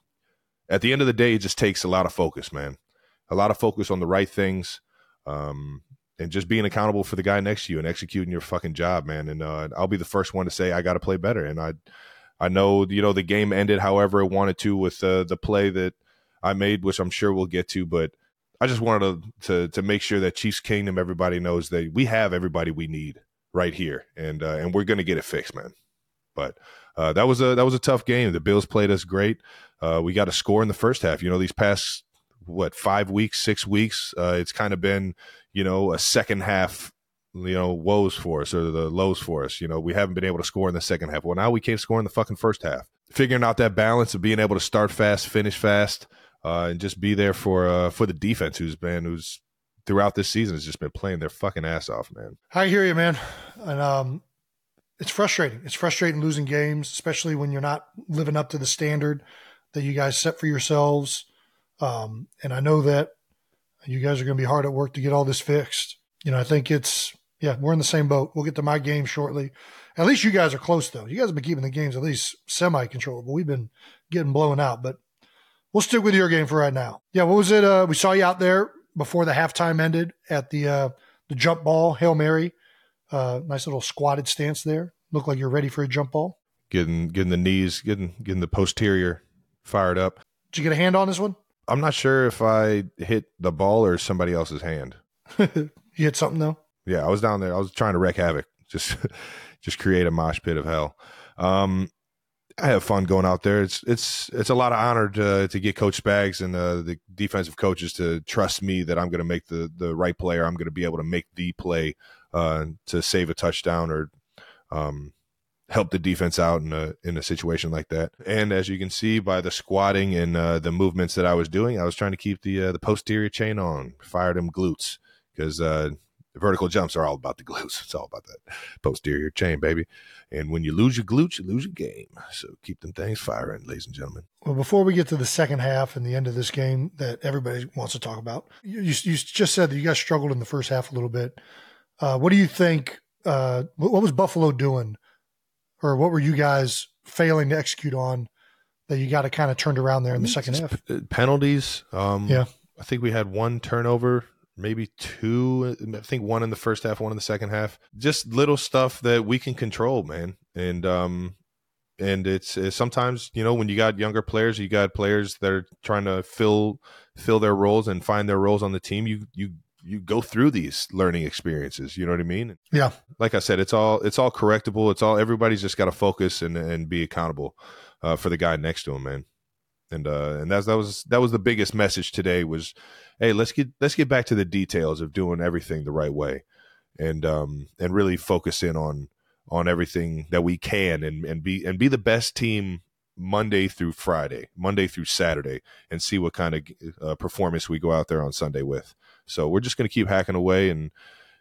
at the end of the day, it just takes a lot of focus, man. A lot of focus on the right things, um, and just being accountable for the guy next to you and executing your fucking job, man. And uh, I'll be the first one to say I got to play better. And I, I know you know the game ended however it wanted to with uh, the play that I made, which I'm sure we'll get to, but. I just wanted to, to to make sure that Chiefs Kingdom, everybody knows that we have everybody we need right here, and uh, and we're to get it fixed, man. But uh, that was a that was a tough game. The Bills played us great. Uh, we got a score in the first half. You know, these past what five weeks, six weeks, uh, it's kind of been you know a second half you know woes for us or the lows for us. You know, we haven't been able to score in the second half. Well, now we can't score in the fucking first half. Figuring out that balance of being able to start fast, finish fast, uh, and just be there for uh, for the defense, who's been who's throughout this season has just been playing their fucking ass off, man. I hear you, man. And um, it's frustrating. It's frustrating losing games, especially when you're not living up to the standard that you guys set for yourselves. Um, and I know that you guys are going to be hard at work to get all this fixed. You know, I think it's, yeah, we're in the same boat. We'll get to my game shortly. At least you guys are close, though. You guys have been keeping the games at least semi controllable. We've been getting blown out, but we'll stick with your game for right now. Yeah, what was it? Uh, we saw you out there before the halftime ended at the uh, the jump ball, Hail Mary. Uh, nice little squatted stance there. Look like you're ready for a jump ball. Getting getting the knees, getting getting the posterior fired up. Did you get a hand on this one? I'm not sure if I hit the ball or somebody else's hand. you hit something though. Yeah, I was down there. I was trying to wreak havoc. Just just create a mosh pit of hell. Um, I have fun going out there. It's it's it's a lot of honor to to get Coach Spags and uh, the defensive coaches to trust me that I'm going to make the the right player. I'm going to be able to make the play uh, to save a touchdown or um, help the defense out in a in a situation like that. And as you can see by the squatting and uh, the movements that I was doing, I was trying to keep the uh, the posterior chain on, fire them glutes because uh, vertical jumps are all about the glutes. It's all about that posterior chain, baby. And when you lose your glutes, you lose your game. So keep them things firing, ladies and gentlemen. Well, before we get to the second half and the end of this game that everybody wants to talk about, you, you, you just said that you guys struggled in the first half a little bit. Uh, what do you think? Uh, what was Buffalo doing, or what were you guys failing to execute on that you got to kind of turned around there in the second half? P- penalties. Um, Yeah. I think we had one turnover, maybe two. I think one in the first half, one in the second half. Just little stuff that we can control, man. And um, and it's, it's sometimes you know when you got younger players, you got players that are trying to fill fill their roles and find their roles on the team. You you you go through these learning experiences. You know what I mean? Yeah. Like I said, it's all it's all correctable. It's all everybody's just got to focus and and be accountable uh, for the guy next to him, man and uh and that's that was that was the biggest message today was hey let's get let's get back to the details of doing everything the right way and um and really focus in on on everything that we can and and be and be the best team monday through friday monday through saturday and see what kind of uh, performance we go out there on sunday with so we're just going to keep hacking away and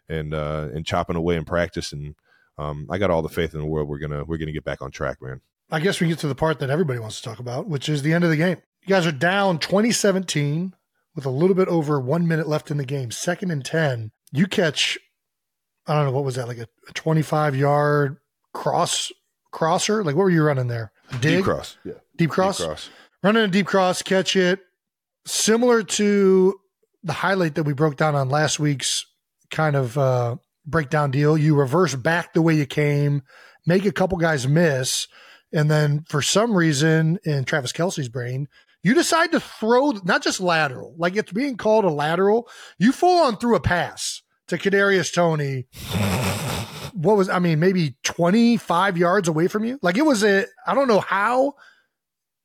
and uh and chopping away in practice and um i got all the faith in the world we're gonna we're gonna get back on track man I guess we get to the part that everybody wants to talk about, which is the end of the game. You guys are down 2017 with a little bit over one minute left in the game, second and 10. You catch, I don't know, what was that, like a, a 25 yard cross crosser? Like, what were you running there? A dig? deep cross yeah Deep cross? deep cross Running a deep cross, catch it. Similar to the highlight that we broke down on last week's kind of uh, breakdown deal. You reverse back the way you came, make a couple guys miss. And then for some reason in Travis Kelce's brain, you decide to throw not just lateral, like it's being called a lateral. You full on threw a pass to Kadarius Toney. what was I mean, maybe 25 yards away from you? Like it was a I don't know how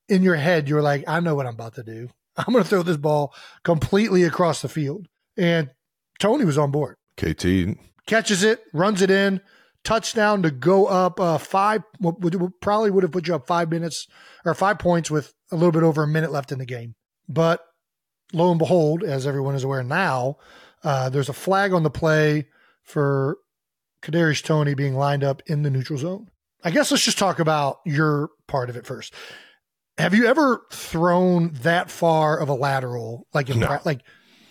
in your head you're like, I know what I'm about to do. I'm gonna throw this ball completely across the field. And Toney was on board. kt Catches it, runs it in, touchdown to go up uh, five. Probably would have put you up five minutes or five points with a little bit over a minute left in the game. But lo and behold, as everyone is aware now, uh, there's a flag on the play for Kadarius Toney being lined up in the neutral zone. I guess let's just talk about your part of it first. Have you ever thrown that far of a lateral, like in No. pra- like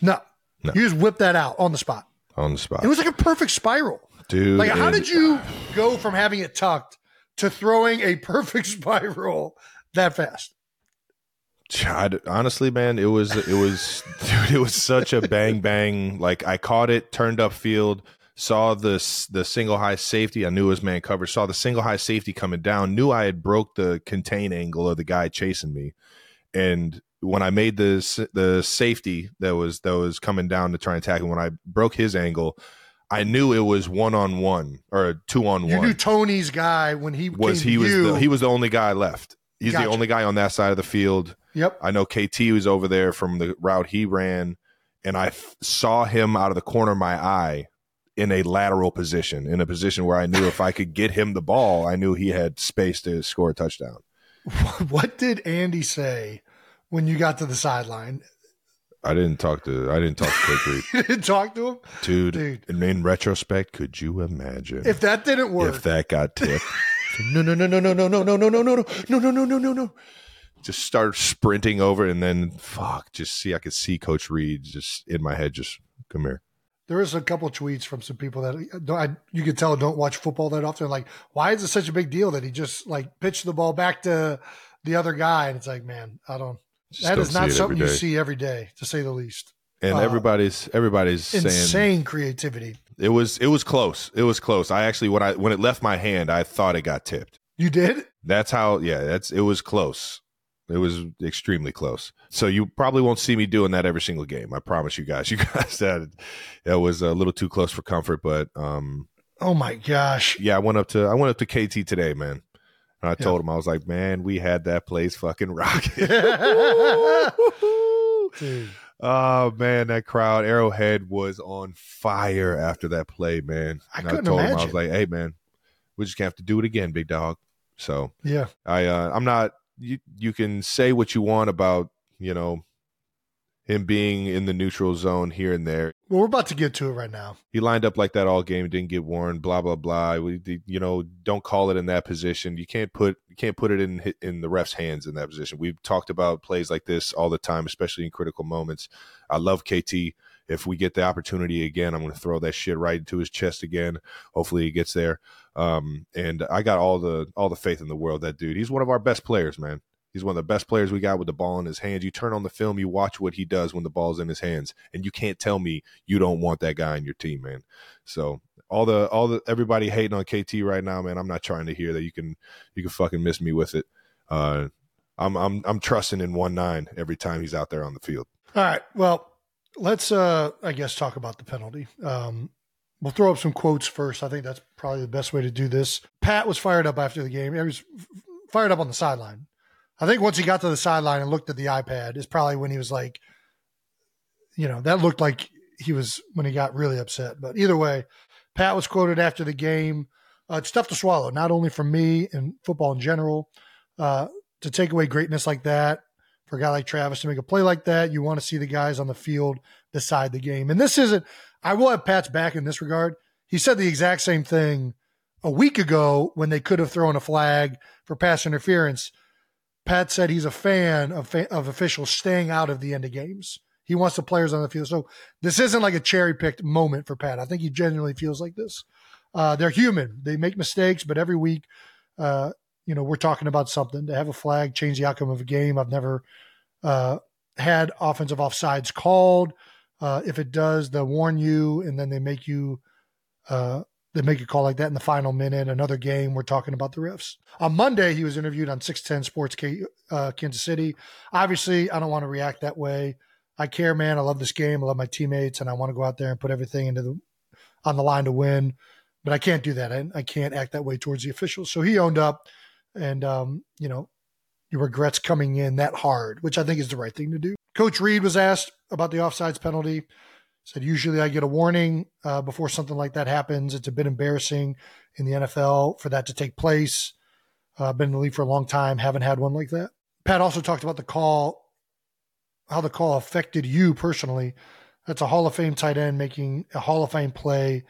no. No. you just whip that out on the spot? on the spot It was like a perfect spiral. dude Like, how did you go from having it tucked to throwing a perfect spiral that fast? God, honestly, man, it was it was dude, it was such a bang bang. Like I caught it, turned up field, saw the the single high safety. I knew it was man cover. Saw the single high safety coming down. Knew I had broke the contain angle of the guy chasing me, and when I made the the safety that was that was coming down to try and tackle, when I broke his angle, I knew it was one on one or two on one. You knew Toney's guy when he was he was the, he was the only guy left. He's Gotcha. the only guy on that side of the field. Yep. I know KT was over there from the route he ran, and I f- saw him out of the corner of my eye in a lateral position, in a position where I knew if I could get him the ball, I knew he had space to score a touchdown. What did Andy say when you got to the sideline? I didn't talk to I didn't talk to Coach Reid, You didn't talk to him? dude. Dude. In retrospect, could you imagine If that didn't work, if that got tipped? no, no, no, no, no, no, no, no, no, no, no, no, no, no, no, no, no, no. Just start sprinting over, and then fuck, just see. I could see Coach Reid just in my head. Just come here. There was a couple tweets from some people that I, you could tell don't watch football that often. Like, why is it such a big deal that he just like pitched the ball back to the other guy? And it's like, man, I don't. Just that don't is not something you see every day, to say the least. And uh, everybody's everybody's saying Insane creativity. it was it was close. It was close. I actually when I when it left my hand, I thought it got tipped. You did? That's how. Yeah, that's it was close. It was extremely close. So you probably won't see me doing that every single game. I promise you guys. You guys that that was a little too close for comfort, but um, Oh my gosh. Yeah, I went up to I went up to KT today, man. And I told him I was like, man, we had that place fucking rocking. Oh man, that crowd Arrowhead was on fire after that play, man. I couldn't told him I was like, hey man, we just gonna have to do it again, big dog. So Yeah. I uh, I'm not you you can say what you want about, you know, him being in the neutral zone here and there. Well, we're about to get to it right now. He lined up like that all game, didn't get warned, blah blah blah. We, you know, don't call it in that position. You can't put you can't put it in in the ref's hands in that position. We've talked about plays like this all the time, especially in critical moments. I love KT. If we get the opportunity again, I'm going to throw that shit right into his chest again. Hopefully, he gets there. Um, and I got all the all the faith in the world. That dude, he's one of our best players, man. He's one of the best players we got with the ball in his hands. You turn on the film, you watch what he does when the ball's in his hands, and you can't tell me you don't want that guy in your team, man. So all the all the everybody hating on KT right now, man. I'm not trying to hear that you can you can fucking miss me with it. Uh, I'm I'm I'm trusting in one nine every time he's out there on the field. All right. Well, let's, uh, I guess, talk about the penalty. Um, we'll throw up some quotes first. I think that's probably the best way to do this. Pat was fired up after the game. He was fired up on the sideline. I think once he got to the sideline and looked at the iPad, is probably when he was like, you know, that looked like he was when he got really upset. But either way, Pat was quoted after the game. Uh, it's tough to swallow, not only for me and football in general, uh, to take away greatness like that for a guy like Travis to make a play like that. You want to see the guys on the field decide the game. And this isn't, I will have Pat's back in this regard. He said the exact same thing a week ago when they could have thrown a flag for pass interference. Pat said he's a fan of, fa- of officials staying out of the end of games. He wants the players on the field. So this isn't like a cherry picked moment for Pat. I think he genuinely feels like this. Uh, they're human. They make mistakes, but every week, uh, you know, we're talking about something to have a flag change the outcome of a game. I've never uh, had offensive offsides called. Uh, if it does, they'll warn you, and then they make you uh, they make a call like that in the final minute. Another game, we're talking about the refs. On Monday, he was interviewed on 610 Sports K, uh, Kansas City. Obviously, I don't want to react that way. I care, man. I love this game. I love my teammates, and I want to go out there and put everything into the on the line to win. But I can't do that. I, I can't act that way towards the officials. So he owned up, and um, you know, regrets coming in that hard, which I think is the right thing to do. Coach Reid was asked about the offsides penalty. Said usually I get a warning uh, before something like that happens. It's a bit embarrassing in the NFL for that to take place. Uh, been in the league for a long time, haven't had one like that. Pat also talked about the call, how the call affected you personally. That's a Hall of Fame tight end making a Hall of Fame play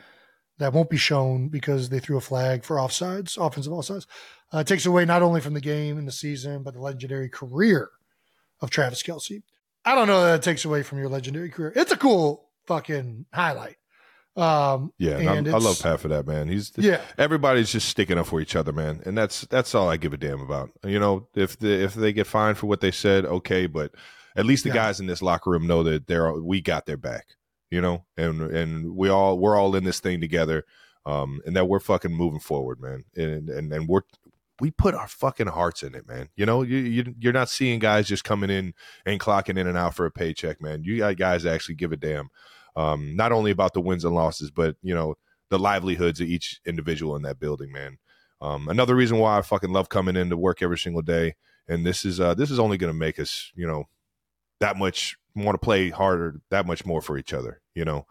that won't be shown because they threw a flag for offsides, offensive offsides. Uh, takes away not only from the game and the season, but the legendary career of Travis Kelce. I don't know that it takes away from your legendary career. It's a cool fucking highlight. Um, Yeah, and and I, I love Pat for that, man. He's Yeah. everybody's just sticking up for each other, man, and that's that's all I give a damn about. You know, if the, if they get fined for what they said, okay, but at least the Yeah. guys in this locker room know that they're we got their back. You know, and and we all we're all in this thing together, um, and that we're fucking moving forward, man, and and and we're we put our fucking hearts in it, man. You know, you, you you're not seeing guys just coming in and clocking in and out for a paycheck, man. You got guys that actually give a damn, um, not only about the wins and losses, but you know the livelihoods of each individual in that building, man. Um, another reason why I fucking love coming in to work every single day, and this is uh, this is only going to make us, you know, that much want to play harder, that much more for each other, you know.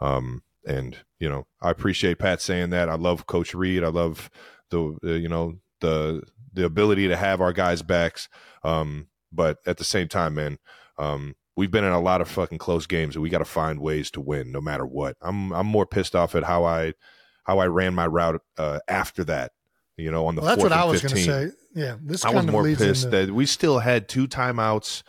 Um, and you know, I appreciate Pat saying that. I love Coach Reid. I love the uh, you know the the ability to have our guys' backs. Um, but at the same time, man, um, we've been in a lot of fucking close games, and we got to find ways to win, no matter what. I'm I'm more pissed off at how I how I ran my route uh, after that. You know, on the Well, that's what I was going to say. Yeah, this I kind was of more pissed into, that we still had two timeouts,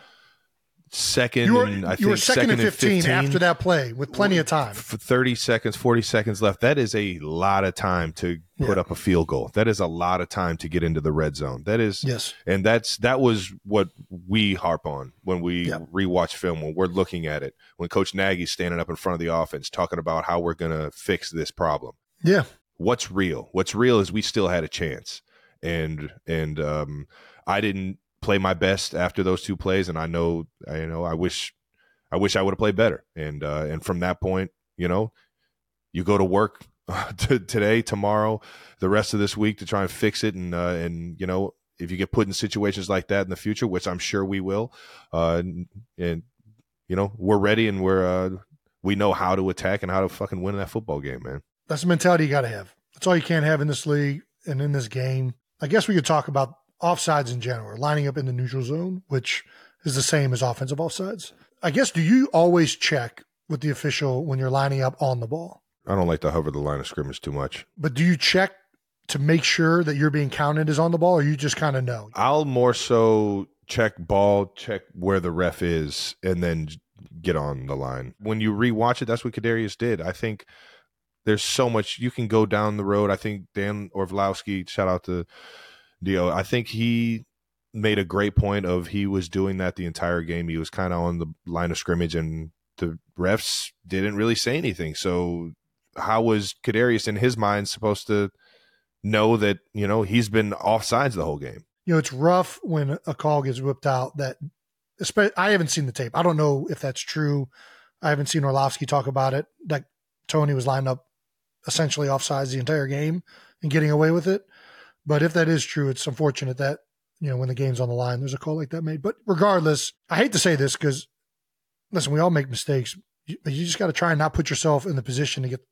second you were, and I you think were second, and 15, 15 after that play with plenty of time. for 30 seconds, 40 seconds left. That is a lot of time to put Yeah. up a field goal. That is a lot of time to get into the red zone. That is Yes. and that's that was what we harp on when we Yeah. rewatch film when we're looking at it. When Coach Nagy's standing up in front of the offense talking about how we're going to fix this problem Yeah. what's real what's real is we still had a chance and and um i didn't play my best after those two plays and i know you know i wish i wish i would have played better and uh and from that point you know you go to work t- today, tomorrow, the rest of this week to try and fix it. And uh, and you know, if you get put in situations like that in the future, which I'm sure we will, uh, and, and you know, we're ready and we're uh, we know how to attack and how to fucking win that football game, man. That's the mentality you got to have. That's all you can't have in this league and in this game. I guess we could talk about offsides in general, lining up in the neutral zone, which is the same as offensive offsides. I guess, do you always check with the official when you're lining up on the ball? I don't like to hover the line of scrimmage too much. But do you check to make sure that you're being counted as on the ball, or you just kind of know? I'll more so check ball, check where the ref is, and then get on the line. When you rewatch it, that's what Kadarius did. I think there's so much you can go down the road. I think Dan Orlovsky, shout out to Dio. I think he made a great point of he was doing that the entire game. He was kind of on the line of scrimmage, and the refs didn't really say anything. So how was Kadarius in his mind supposed to know that you know he's been offsides the whole game? You know, it's rough when a call gets whipped out. That I haven't seen the tape. I don't know if that's true. I haven't seen Orlovsky talk about it. That Toney was lined up essentially offsides the entire game and getting away with it. But if that is true, it's unfortunate that you know when the game's on the line, there's a call like that made. But regardless, I hate to say this because listen, we all make mistakes. You, you just got to try and not put yourself in the position to get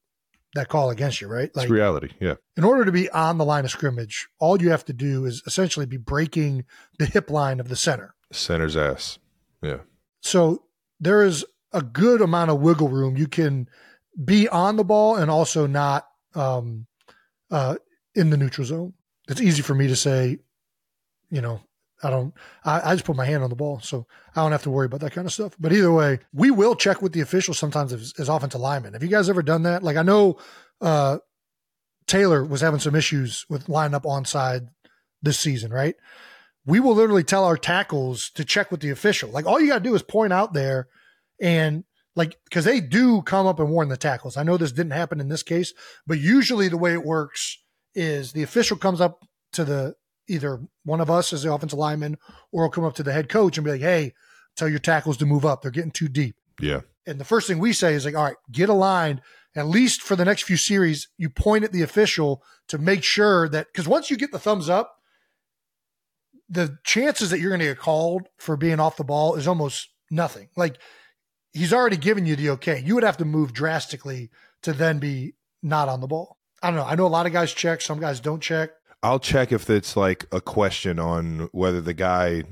that call against you, right? Like, it's reality. Yeah. In order to be on the line of scrimmage, all you have to do is essentially be breaking the hip line of the center. Center's ass. Yeah. So there is a good amount of wiggle room. You can be on the ball and also not um, uh, in the neutral zone. It's easy for me to say, you know, I don't, I, I, just put my hand on the ball. So I don't have to worry about that kind of stuff. But either way, we will check with the officials sometimes as, as offensive linemen. Have you guys ever done that? Like I know uh, Taylor was having some issues with lining up onside this season, right? We will literally tell our tackles to check with the official. Like all you got to do is point out there and like, because they do come up and warn the tackles. I know this didn't happen in this case, but usually the way it works is the official comes up to the either one of us as the offensive lineman or will come up to the head coach and be like, hey, tell your tackles to move up. They're getting too deep. Yeah. And the first thing we say is like, all right, get aligned. At least for the next few series, you point at the official to make sure that because once you get the thumbs up, the chances that you're going to get called for being off the ball is almost nothing. Like he's already given you the okay. You would have to move drastically to then be not on the ball. I don't know. I know a lot of guys check, some guys don't check. I'll check if it's like a question on whether the guy,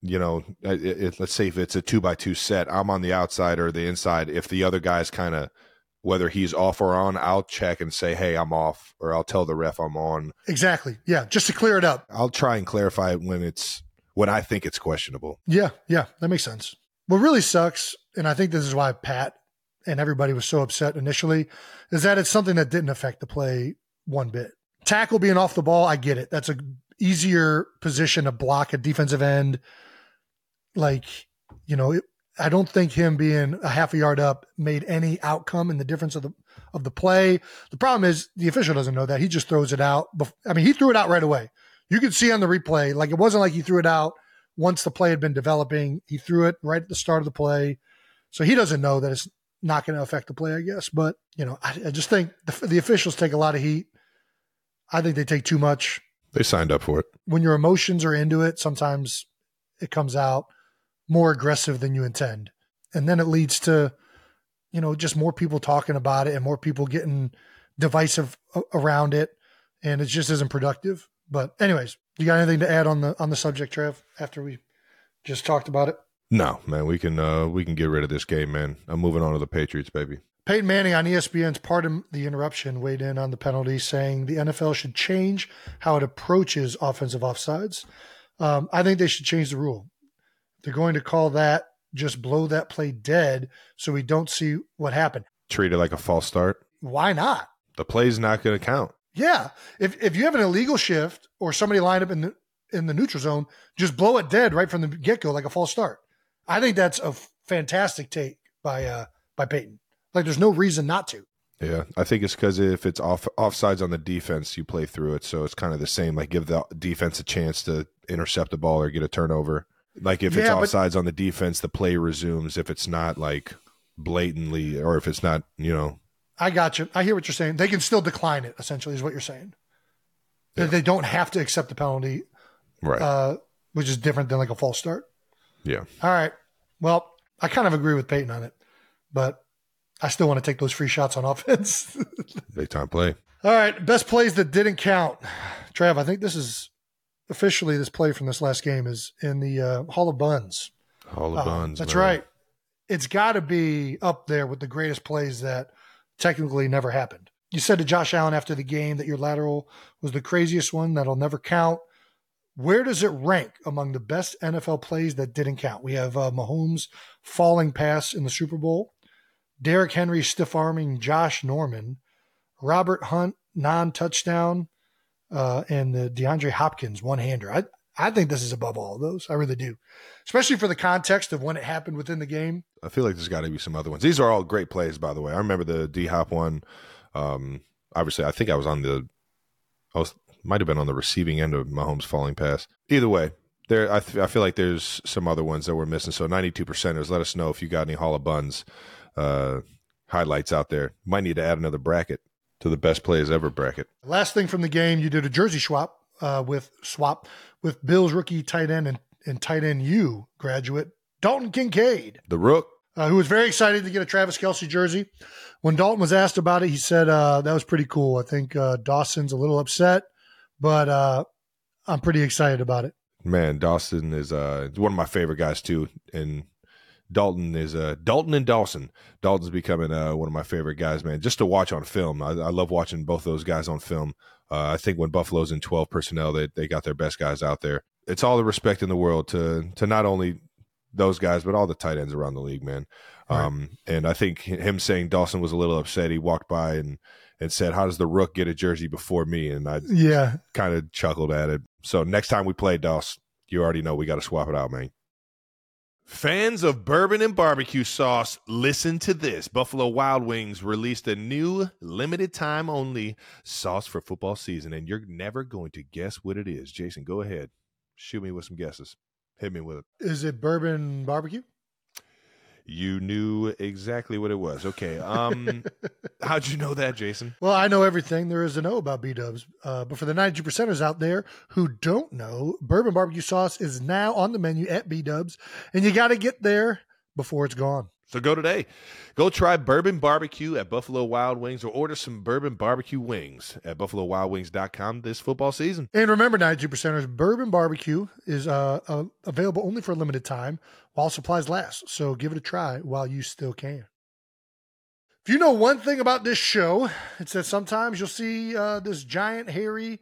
you know, it, it, let's say if it's a two by two set, I'm on the outside or the inside. If the other guy's kind of whether he's off or on, I'll check and say, hey, I'm off, or I'll tell the ref I'm on. Exactly. Yeah, just to clear it up. I'll try and clarify it when it's when I think it's questionable. Yeah, yeah, that makes sense. What really sucks, and I think this is why Pat and everybody was so upset initially, is that it's something that didn't affect the play one bit tackle being off the ball, I get it. That's a easier position to block a defensive end. Like, you know, it, I don't think him being a half a yard up made any outcome in the difference of the of the play. The problem is the official doesn't know that. He just throws it out. I mean, he threw it out right away. You could see on the replay, like it wasn't like he threw it out once the play had been developing. He threw it right at the start of the play. So he doesn't know that it's not going to affect the play, I guess. But, you know, I, I just think the, the officials take a lot of heat I think they take too much. They signed up for it. When your emotions are into it, sometimes it comes out more aggressive than you intend. And then it leads to, you know, just more people talking about it and more people getting divisive around it. And it just isn't productive. But anyways, you got anything to add on the on the subject, Trev, after we just talked about it? No, man, we can uh we can get rid of this game, man. I'm moving on to the Patriots, baby. Peyton Manning on ESPN's Pardon the Interruption weighed in on the penalty, saying the NFL should change how it approaches offensive offsides. Um, I think they should change the rule. They're going to call that just blow that play dead so we don't see what happened. Treat it like a false start. Why not? The play's not going to count. Yeah. If if you have an illegal shift or somebody lined up in the in the neutral zone, just blow it dead right from the get go like a false start. I think that's a fantastic take by uh by Peyton. Like there's no reason not to. Yeah, I think it's because if it's off offsides on the defense, you play through it, so it's kind of the same. Like give the defense a chance to intercept the ball or get a turnover. Like if yeah, it's offsides but, on the defense, the play resumes. If it's not like blatantly, or if it's not, you know, I got you. I hear what you're saying. They can still decline it. Essentially, is what you're saying. Yeah. They don't have to accept the penalty, right? Uh, which is different than like a false start. Yeah. All right. Well, I kind of agree with Peyton on it, but I still want to take those free shots on offense. Big time play. All right. Best plays that didn't count. Trav, I think this is officially this play from this last game is in the uh, Hall of Buns. Hall of uh, Buns. That's man. right. It's got to be up there with the greatest plays that technically never happened. You said to Josh Allen after the game that your lateral was the craziest one that'll never count. Where does it rank among the best NFL plays that didn't count? We have uh, Mahomes falling pass in the Super Bowl, Derrick Henry stiff arming Josh Norman, Robert Hunt non touchdown, uh, and the DeAndre Hopkins one hander. I, I think this is above all of those. I really do, especially for the context of when it happened within the game. I feel like there's got to be some other ones. These are all great plays, by the way. I remember the D Hop one. Um, obviously, I think I was on the, I was might have been on the receiving end of Mahomes falling pass. Either way, there I, th- I feel like there's some other ones that we're missing. So 92 percenters. Let us know if you got any Hall of Buns uh, highlights out there. Might need to add another bracket to the best plays ever bracket. Last thing from the game, you did a jersey swap uh, with swap with Bills rookie tight end and, and tight end U graduate Dalton Kincaid, the rook, uh, who was very excited to get a Travis Kelce jersey. When Dalton was asked about it, he said uh, that was pretty cool. I think uh, Dawson's a little upset, but uh, I'm pretty excited about it. Man, Dawson is uh, one of my favorite guys too, and Dalton is uh, Dalton and Dawson. Dalton's becoming uh, one of my favorite guys, man. Just to watch on film, I, I love watching both those guys on film. Uh, I think when Buffalo's in twelve personnel, they they got their best guys out there. It's all the respect in the world to to not only those guys, but all the tight ends around the league, man. Right. Um, and I think him saying Dawson was a little upset. He walked by and and said, "How does the Rook get a jersey before me?" And I yeah kind of chuckled at it. So next time we play Dawson, you already know we got to swap it out, man. Fans of bourbon and barbecue sauce, listen to this. Buffalo Wild Wings released a new limited time only sauce for football season, and you're never going to guess what it is. Jason, go ahead. Shoot me with some guesses. Hit me with it. Is it bourbon barbecue? You knew exactly what it was. Okay. Um, how'd you know that, Jason? Well, I know everything there is to know about B Dubs. Uh, but for the 92 percenters out there who don't know, bourbon barbecue sauce is now on the menu at B Dubs, and you got to get there before it's gone. So go today. Go try bourbon barbecue at Buffalo Wild Wings or order some bourbon barbecue wings at buffalowildwings.com this football season. And remember, 92 percenters, bourbon barbecue is uh, uh, available only for a limited time while supplies last. So give it a try while you still can. If you know one thing about this show, it's that sometimes you'll see uh, this giant, hairy,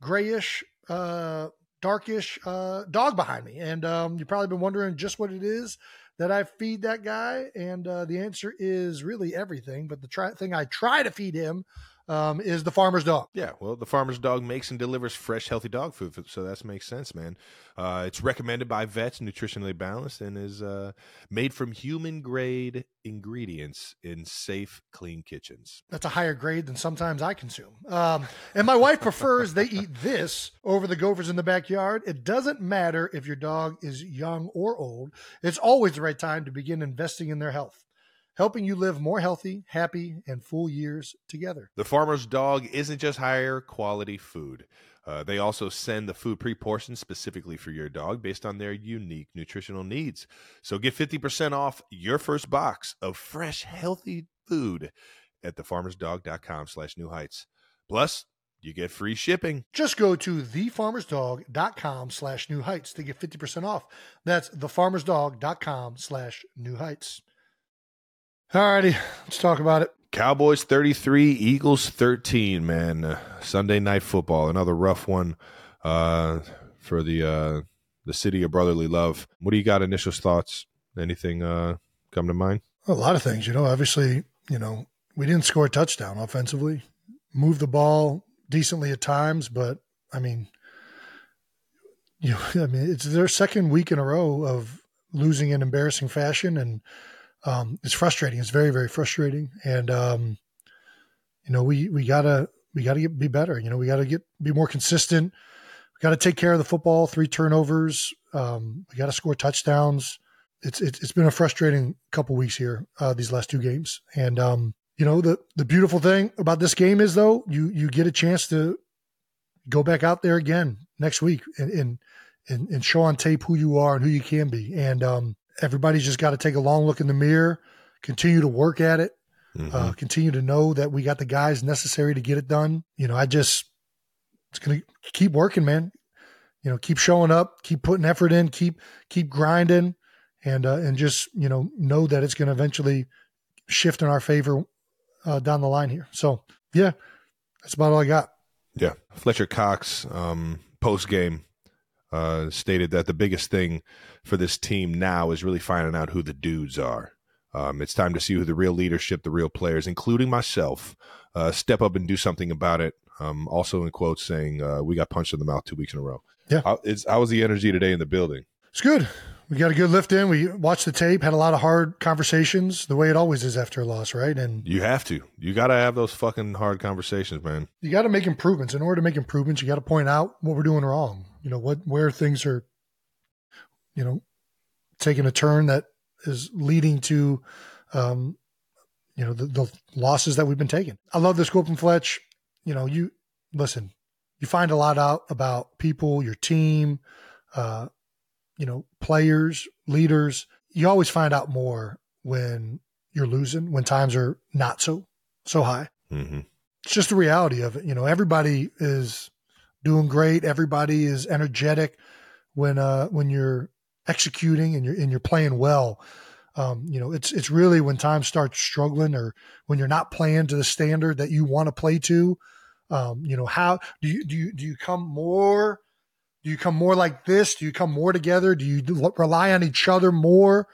grayish, uh, darkish uh, dog behind me. And um, you've probably been wondering just what it is that I feed that guy? And uh, the answer is really everything. But the try- thing I try to feed him um, is the farmer's dog. Yeah, well, the farmer's dog makes and delivers fresh, healthy dog food, so that makes sense, man. Uh, it's recommended by vets, nutritionally balanced, and is uh, made from human grade ingredients in safe, clean kitchens. That's a higher grade than sometimes I consume. Um, and my wife prefers they eat this over the gophers in the backyard. It doesn't matter if your dog is young or old; it's always the right time to begin investing in their health helping you live more healthy, happy, and full years together. The farmer's dog isn't just higher quality food. Uh, they also send the food pre portioned specifically for your dog based on their unique nutritional needs. So get 50% off your first box of fresh, healthy food at thefarmersdog.com slash new heights. Plus, you get free shipping. Just go to thefarmersdog.com slash new heights to get 50% off. That's thefarmersdog.com slash new heights. All righty, let's talk about it. Cowboys 33, Eagles 13, man. Uh, Sunday night football, another rough one uh, for the uh, the city of brotherly love. What do you got initial thoughts? Anything uh, come to mind? A lot of things, you know. Obviously, you know, we didn't score a touchdown offensively. Move the ball decently at times, but I mean, you know, I mean, it's their second week in a row of losing in embarrassing fashion and um, it's frustrating. It's very, very frustrating. And, um, you know, we, we gotta, we gotta get, be better. You know, we gotta get, be more consistent. We gotta take care of the football, three turnovers. Um, we gotta score touchdowns. It's, it's, it's been a frustrating couple weeks here, uh, these last two games. And, um, you know, the the beautiful thing about this game is though, you you get a chance to go back out there again next week and and and, and show on tape who you are and who you can be. And um, everybody's just got to take a long look in the mirror, continue to work at it, Mhm. uh, continue to know that we got the guys necessary to get it done. You know, I just it's gonna keep working, man. You know, keep showing up, keep putting effort in, keep keep grinding, and uh, and just you know know that it's gonna eventually shift in our favor uh, down the line here. So yeah, that's about all I got. Yeah. Fletcher Cox, um, post game, uh, stated that the biggest thing for this team now is really finding out who the dudes are. Um, it's time to see who the real leadership, the real players, including myself, uh, step up and do something about it. Um, also in quotes saying, uh, we got punched in the mouth two weeks in a row. Yeah. How, it's, how was the energy today in the building? It's good. We got a good lift in. We watched the tape, had a lot of hard conversations, the way it always is after a loss, right? And You have to. You got to have those fucking hard conversations, man. you got to make improvements. In order to make improvements, you got to point out what we're doing wrong. You know what where things are, you know, taking a turn that is leading to, um, you know, the, the losses that we've been taking. I love this quote from Fletch. You know, you listen. You find a lot out about people, your team, uh, you know, players, leaders. You always find out more when you're losing, when times are not so so high hmm it's just the reality of it. You know, everybody is doing great. Everybody is energetic when uh when you're executing and you're and you're playing well. Um, you know, it's it's really when times start struggling or when you're not playing to the standard that you want to play to. Um, you know, how do you do you do you come more? Do you come more like this? Do you come more together? Do you rely on each other more?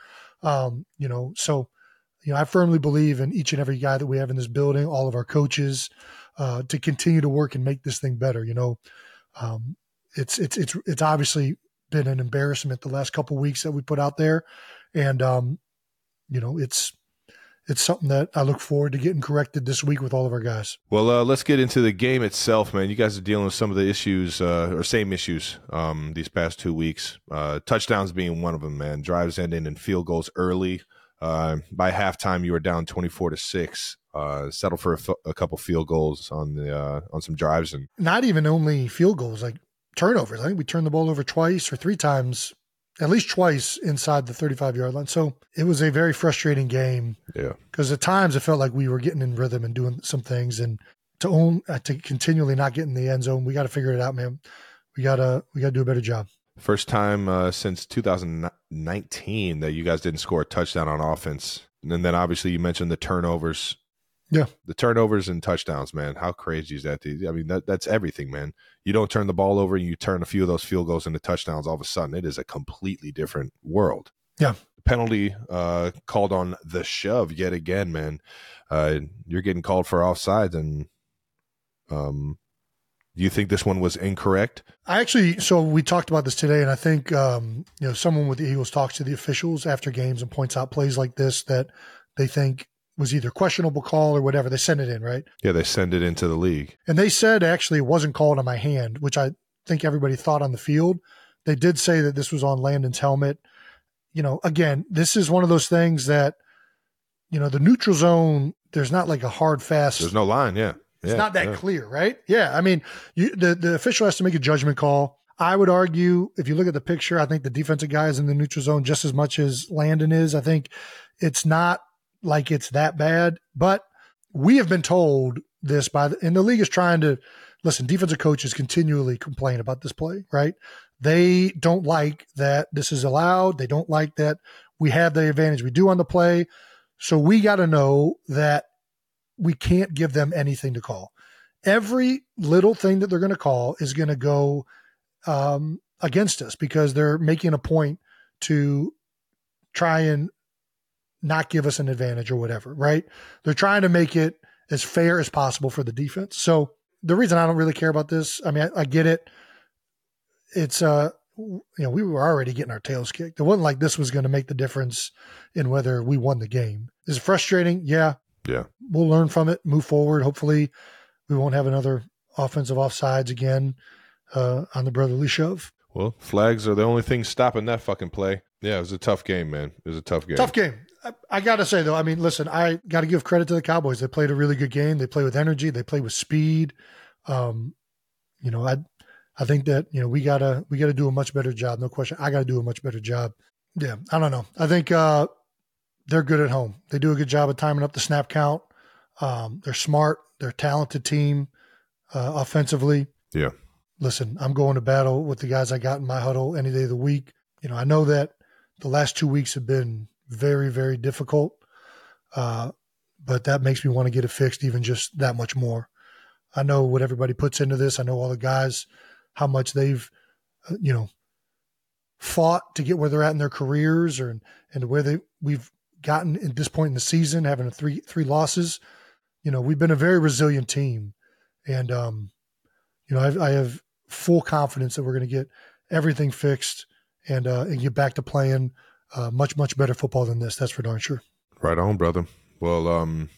Um, you know, so you know, I firmly believe in each and every guy that we have in this building, all of our coaches, uh, to continue to work and make this thing better. You know, um, it's it's it's it's obviously been an embarrassment the last couple weeks that we put out there, and um, you know, it's it's something that I look forward to getting corrected this week with all of our guys. Well, uh, let's get into the game itself, man. You guys are dealing with some of the issues, uh, or same issues, um, these past two weeks. Uh, touchdowns being one of them, man. Drives ending and field goals early. Uh, by halftime, you were down twenty-four to six. Uh, settled for a, f- a couple field goals on the uh, on some drives, and Not even only field goals, like turnovers. I think we turned the ball over twice or three times, at least twice inside the 35 yard line. So it was a very frustrating game. yeah, because at times it felt like we were getting in rhythm and doing some things and to own uh, to continually not get in the end zone we got to figure it out man we gotta we gotta do a better job first time uh, since 2019 that you guys didn't score a touchdown on offense. And then obviously you mentioned the turnovers. Yeah. The turnovers and touchdowns, man. How crazy is that? I mean, that that's everything, man. You don't turn the ball over and you turn a few of those field goals into touchdowns, all of a sudden it is a completely different world. Yeah. Penalty uh, called on the shove yet again, man. Uh, you're getting called for offsides, and um, do you think this one was incorrect? i actually so we talked about this today and i think um you know someone with the eagles talks to the officials after games and points out plays like this that they think was either questionable call or whatever they send it in right Yeah, they send it into the league. and they said actually it wasn't called on my hand which i think everybody thought on the field they did say that this was on landon's helmet you know again this is one of those things that you know the neutral zone there's not like a hard fast There's no line, yeah. It's Yeah, not that yeah. clear right? Yeah i mean you the, the official has to make a judgment call. I would argue if you look at the picture i think the defensive guy is in the neutral zone just as much as landon is. I think it's not like it's that bad but we have been told this by the, and the league is trying to listen defensive coaches continually complain about this play right? They don't like that this is allowed. They don't like that we have the advantage we do on the play. So we got to know that we can't give them anything to call every little thing that they're going to call is going to go um, against us because they're making a point to try and not give us an advantage or whatever, right? They're trying to make it as fair as possible for the defense. So the reason I don't really care about this, I mean, I, I get it. It's uh, you know, we were already getting our tails kicked. It wasn't like this was going to make the difference in whether we won the game. Is it frustrating? Yeah. Yeah. We'll learn from it, move forward. Hopefully, we won't have another offensive offsides again uh, on the brotherly shove. Well, flags are the only thing stopping that fucking play. Yeah, it was a tough game, man. It was a tough game. Tough game. I, I got to say though, I mean, listen, I got to give credit to the Cowboys. They played a really good game. They play with energy. They play with speed. Um, you know, I I think that you know we gotta we gotta do a much better job. No question. I gotta do a much better job. Yeah, I don't know. I think uh, they're good at home. They do a good job of timing up the snap count. Um, they're smart. They're a talented team uh, offensively. Yeah. Listen, I'm going to battle with the guys I got in my huddle any day of the week. You know, I know that the last two weeks have been very, very difficult, uh, but that makes me want to get it fixed even just that much more. I know what everybody puts into this. I know all the guys, how much they've, uh, you know, fought to get where they're at in their careers, or and where they we've gotten at this point in the season, having a three three losses. You know, we've been a very resilient team, and um, you know, I've, I have full confidence that we're going to get everything fixed and uh, and get back to playing uh, much much better football than this. That's for darn sure. Right on, brother. Well, um,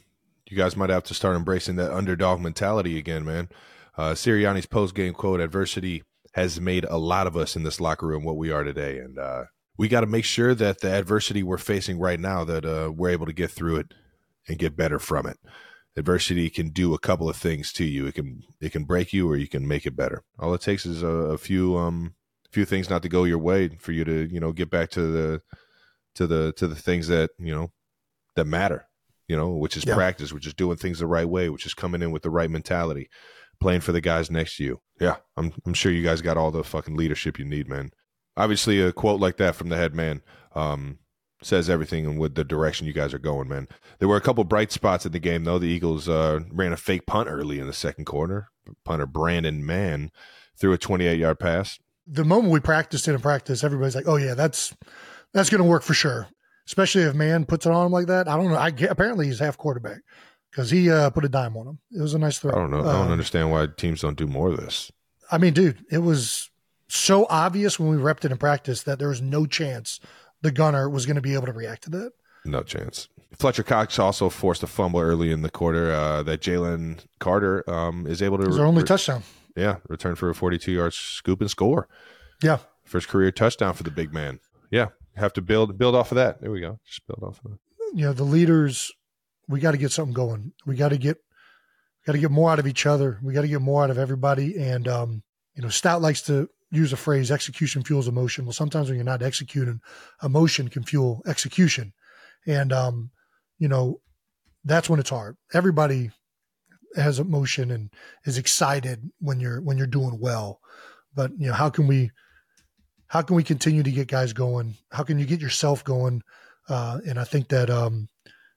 you guys might have to start embracing that underdog mentality again, man. Uh, Sirianni's post game quote: "Adversity has made a lot of us in this locker room what we are today, and uh, we got to make sure that the adversity we're facing right now that uh, we're able to get through it and get better from it." adversity can do a couple of things to you. It can it can break you or you can make it better. All it takes is a, a few um few things not to go your way for you to you know get back to the to the to the things that you know that matter. You know, which is yeah. practice, which is doing things the right way, which is coming in with the right mentality, playing for the guys next to you. Yeah, I'm I'm sure you guys got all the fucking leadership you need, man. Obviously, a quote like that from the head man. Um, says everything and with the direction you guys are going, man. There were a couple bright spots in the game, though. The Eagles uh, ran a fake punt early in the second quarter. Punter Braden Mann threw a 28 yard pass. The moment we practiced it in practice, everybody's like, "Oh yeah, that's that's going to work for sure." Especially if Mann puts it on him like that. I don't know. I get, apparently he's half quarterback because he uh, put a dime on him. It was a nice throw. I don't know. I don't uh, understand why teams don't do more of this. I mean, dude, it was so obvious when we repped it in practice that there was no chance the gunner was going to be able to react to that. No chance. Fletcher Cox also forced a fumble early in the quarter uh, that Jalen Carter um, is able to. Re- only touchdown. Yeah, return for a 42 yard scoop and score. Yeah, first career touchdown for the big man. Yeah, have to build build off of that. There we go. Just build off of that. You know, the leaders. We got to get something going. We got to get got to get more out of each other. We got to get more out of everybody. And um, you know, Stout likes to use a phrase execution fuels emotion. Well sometimes when you're not executing emotion can fuel execution. And um you know that's when it's hard. Everybody has emotion and is excited when you're when you're doing well. But you know how can we how can we continue to get guys going? How can you get yourself going? Uh and i think that um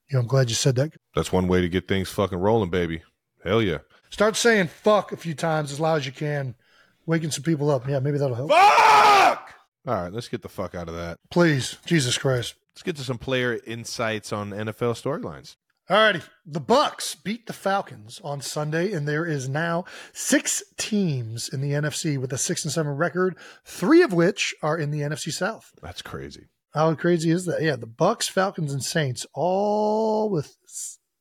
you know i'm glad you said that. That's one way to get things fucking rolling baby. Hell yeah. Start saying fuck a few times as loud as you can waking some people up. Yeah, maybe that'll help. Fuck! All right, let's get the fuck out of that. Please, Jesus Christ. Let's get to some player insights on NFL storylines. All righty. The Bucks beat the Falcons on Sunday, and there is now six teams in the NFC with a six and seven record, three of which are in the NFC South. That's crazy. How crazy is that? Yeah, the Bucks, Falcons, and Saints all with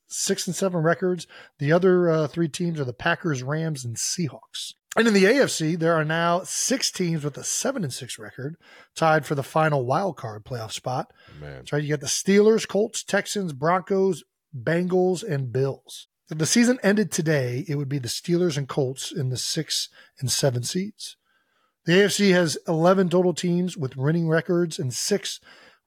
six and seven records. The other uh, three teams are the Packers, Rams, and Seahawks. And in the AFC, there are now six teams with a seven and six record, tied for the final wild card playoff spot. Man. That's right. You got the Steelers, Colts, Texans, Broncos, Bengals, and Bills. If the season ended today, it would be the Steelers and Colts in the six and seven seeds. The AFC has 11 total teams with winning records and six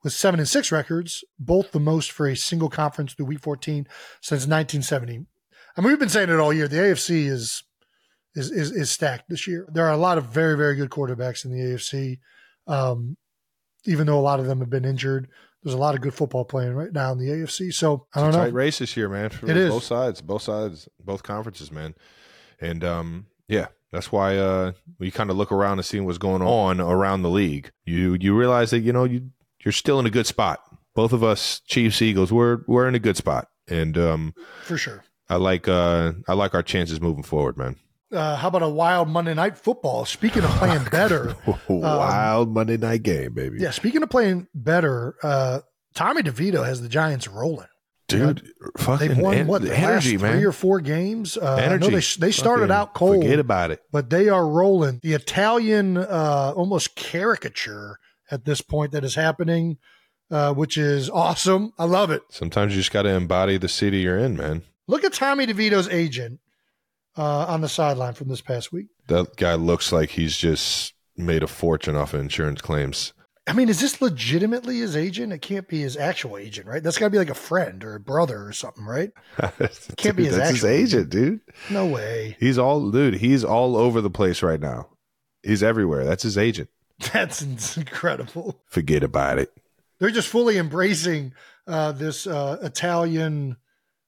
with seven and six records, both the most for a single conference through week 14 since 1970. I mean, we've been saying it all year. The AFC is is, is, is stacked this year. There are a lot of very, very good quarterbacks in the AFC. Um, even though a lot of them have been injured, there's a lot of good football playing right now in the AFC. So I don't it's a know. Tight race this year, man. For it is both sides, both sides, both conferences, man. And um, yeah, that's why uh, you kind of look around and see what's going on around the league, you you realize that you know you you're still in a good spot. Both of us, Chiefs, Eagles, we're we're in a good spot, and um, for sure, I like uh, I like our chances moving forward, man uh, how about a wild Monday night football? Speaking of playing better, wild um, Monday night game, baby. Yeah, speaking of playing better, uh, Tommy DeVito has the Giants rolling. Dude, fucking they've won en- what the energy, man. Three or four games. Uh, energy. they they started out cold. Forget about it. But they are rolling. The Italian, uh, almost caricature at this point that is happening. uh, which is awesome. I love it. Sometimes you just got to embody the city you're in, man. Look at Tommy DeVito's agent uh, on the sideline from this past week. That guy looks like he's just made a fortune off of insurance claims. I mean, is this legitimately his agent? It can't be his actual agent, right? That's got to be like a friend or a brother or something, right? It Can't be his That's actual his agent, dude. No way. He's all, dude. He's all over the place right now. He's everywhere. That's his agent. That's incredible. Forget about it. They're just fully embracing uh, this uh, Italian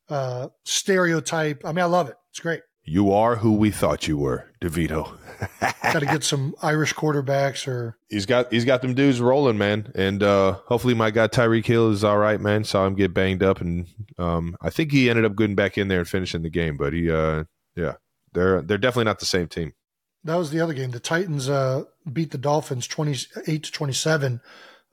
uh, stereotype. I mean, I love it. It's great. You are who we thought you were, DeVito. Got to get some Irish quarterbacks or he's got he's got them dudes rolling, man. And uh hopefully my guy Tyreek Hill is all right, man. Saw him get banged up and um I think he ended up getting back in there and finishing the game, but he uh yeah. They're they're definitely not the same team. that was the other game. The Titans uh, beat the Dolphins twenty eight to twenty seven.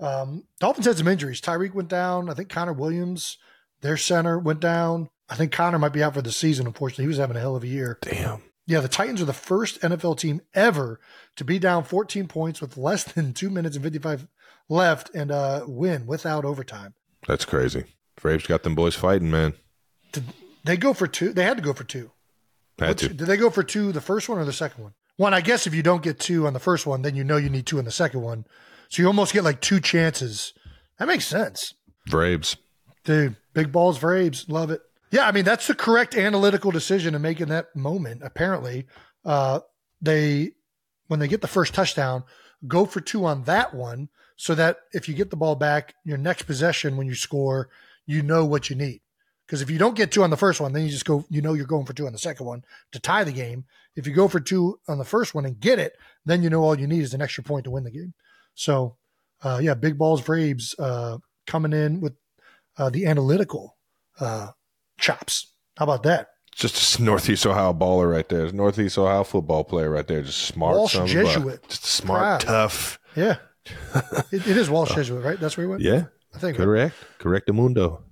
Um, Dolphins had some injuries. Tyreek went down. I think Connor Williams, their center, went down. I think Connor might be out for the season. Unfortunately, he was having a hell of a year. Damn. Yeah, the Titans are the first NFL team ever to be down 14 points with less than two minutes and 55 left and uh, win without overtime. That's crazy. Vrabes got them boys fighting, man. Did they go for two? They had to go for two. Had Which- to. Did they go for two the first one or the second one? One, I guess if you don't get two on the first one, then you know you need two on the second one. So you almost get like two chances. That makes sense. Vrabes. Dude, big balls for Abe's. Love it. Yeah, I mean, that's the correct analytical decision to make in that moment, apparently. Uh, they, when they get the first touchdown, go for two on that one so that if you get the ball back, your next possession, when you score, you know what you need. Because if you don't get two on the first one, then you just go, you know, you're going for two on the second one to tie the game. If you go for two on the first one and get it, then you know all you need is an extra point to win the game. So, uh, yeah, big balls for Abe's uh, coming in with uh, the analytical uh, chops. How about that? Just a Northeast Ohio baller right there. Northeast Ohio football player right there. Just smart. Walsh son of a buck. Jesuit. Just smart, Proud. tough. Yeah, it, it is Walsh Jesuit, right? That's where he went. Yeah. I think. Correct. Correct mundo.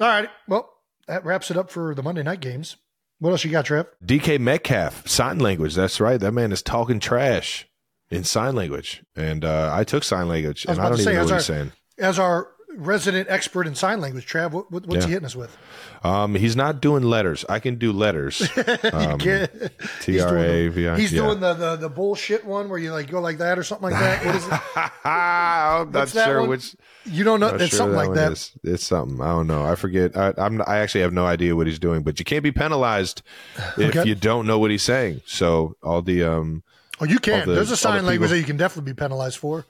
All right. Well, that wraps it up for the Monday night games. What else you got, Trev? DK Metcalf, sign language. That's right. That man is talking trash in sign language. And uh, I took sign language, I and I don't even say, know what our- he's saying. As our resident expert in sign language, Trav, what, what, what's Yeah. he hitting us with? Um, he's not doing letters. I can do letters. Um, T R A V I. He's yeah. doing the, the the bullshit one where you like go like that or something like that. What is it? I'm not sure one? which. You don't know. It's sure something like one that. is. It's something. I don't know. I forget. I, I'm. I actually have no idea what he's doing. But you can't be penalized if Okay. you don't know what he's saying. So all the um. Oh, you can. the- There's a sign language that you can definitely be penalized for.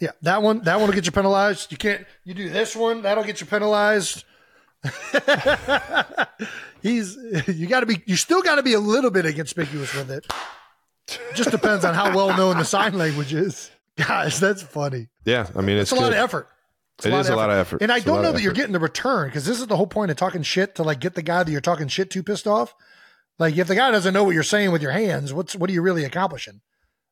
Yeah, that one. That one will get you penalized. You can't. You do this one. That'll get you penalized. He's. You got to be. You still got to be a little bit inconspicuous with it. Just depends on how well known the sign language is. Guys, that's funny. Yeah, I mean it's, It's a lot of effort. It's It is a lot of effort. And I It's don't know of that you're getting the return because this is the whole point of talking shit to like get the guy that you're talking shit to pissed off. Like if the guy doesn't know what you're saying with your hands, what's what are you really accomplishing?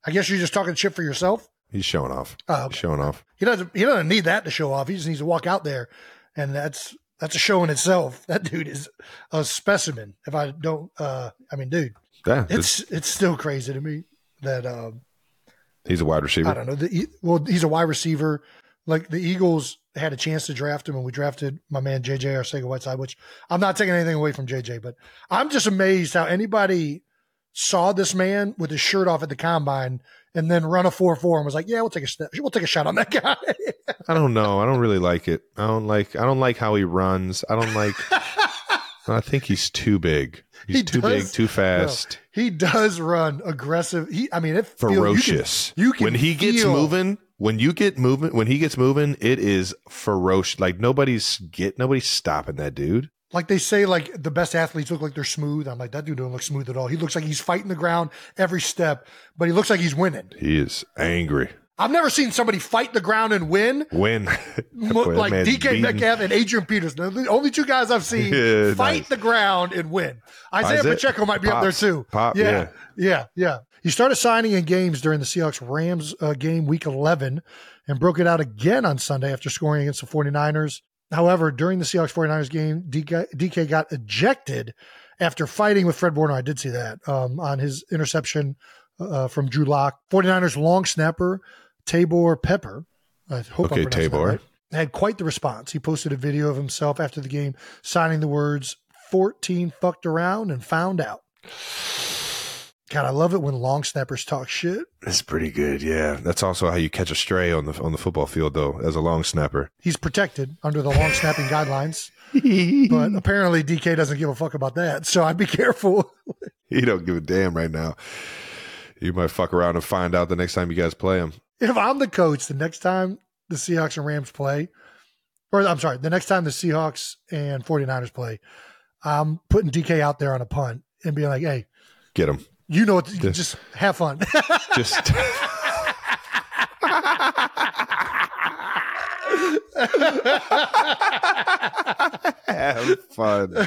I guess you're just talking shit for yourself. He's showing off. Oh, okay. He's showing off. He doesn't he doesn't need that to show off. He just needs to walk out there and that's that's a show in itself. That dude is a specimen. If I don't uh I mean dude, Yeah, it's it's still crazy to me that um he's a wide receiver. I don't know. The, well, he's a wide receiver. Like the Eagles had a chance to draft him, and we drafted my man JJ Arcega Whiteside. Which I'm not taking anything away from JJ, but I'm just amazed how anybody saw this man with his shirt off at the combine and then run a four four and was like, "Yeah, we'll take a st- we'll take a shot on that guy." I don't know. I don't really like it. I don't like. I don't like how he runs. I don't like. I think he's too big. He's He too does- big, too fast, he does run aggressive. He, I mean, it feel- you can- ferocious. You can, when he gets feel- moving, when you get moving, when he gets moving, it is ferocious. Like nobody's get nobody's stopping that dude. Like they say, like the best athletes look like they're smooth. I'm like, that dude don't look smooth at all. He looks like he's fighting the ground every step, but he looks like he's winning. He is angry. I've never seen somebody fight the ground and win Win. That like DK. Metcalf and Adrian Peterson. The only two guys I've seen Yeah, fight nice. the ground and win. Isaiah Pacheco might be up there too. Pop, yeah, yeah. yeah, yeah. He started signing in games during the Seahawks Rams uh, game week 11 and broke it out again on Sunday after scoring against the 49ers. However, during the Seahawks 49ers game, DK, DK got ejected after fighting with Fred Warner. I did see that um, on his interception uh, from Drew Lock. 49ers long snapper Taybor Pepper I hope Okay, I'm pronouncing that Taybor. right, had quite the response. He posted a video of himself after the game signing the words 14 fucked around and found out. God, I love it when long snappers talk shit. That's pretty good. Yeah, that's also how you catch a stray on the on the football field, though, as a long snapper. He's protected under the long snapping guidelines, but apparently DK doesn't give a fuck about that. So I'd be careful. he don't give a damn right now. You might fuck around and find out the next time you guys play him. if I'm the coach, the next time the Seahawks and Rams play, or I'm sorry, the next time the Seahawks and 49ers play, I'm putting DK out there on a punt and being like, hey, Get him. You know what? Just have fun. Just. Have fun.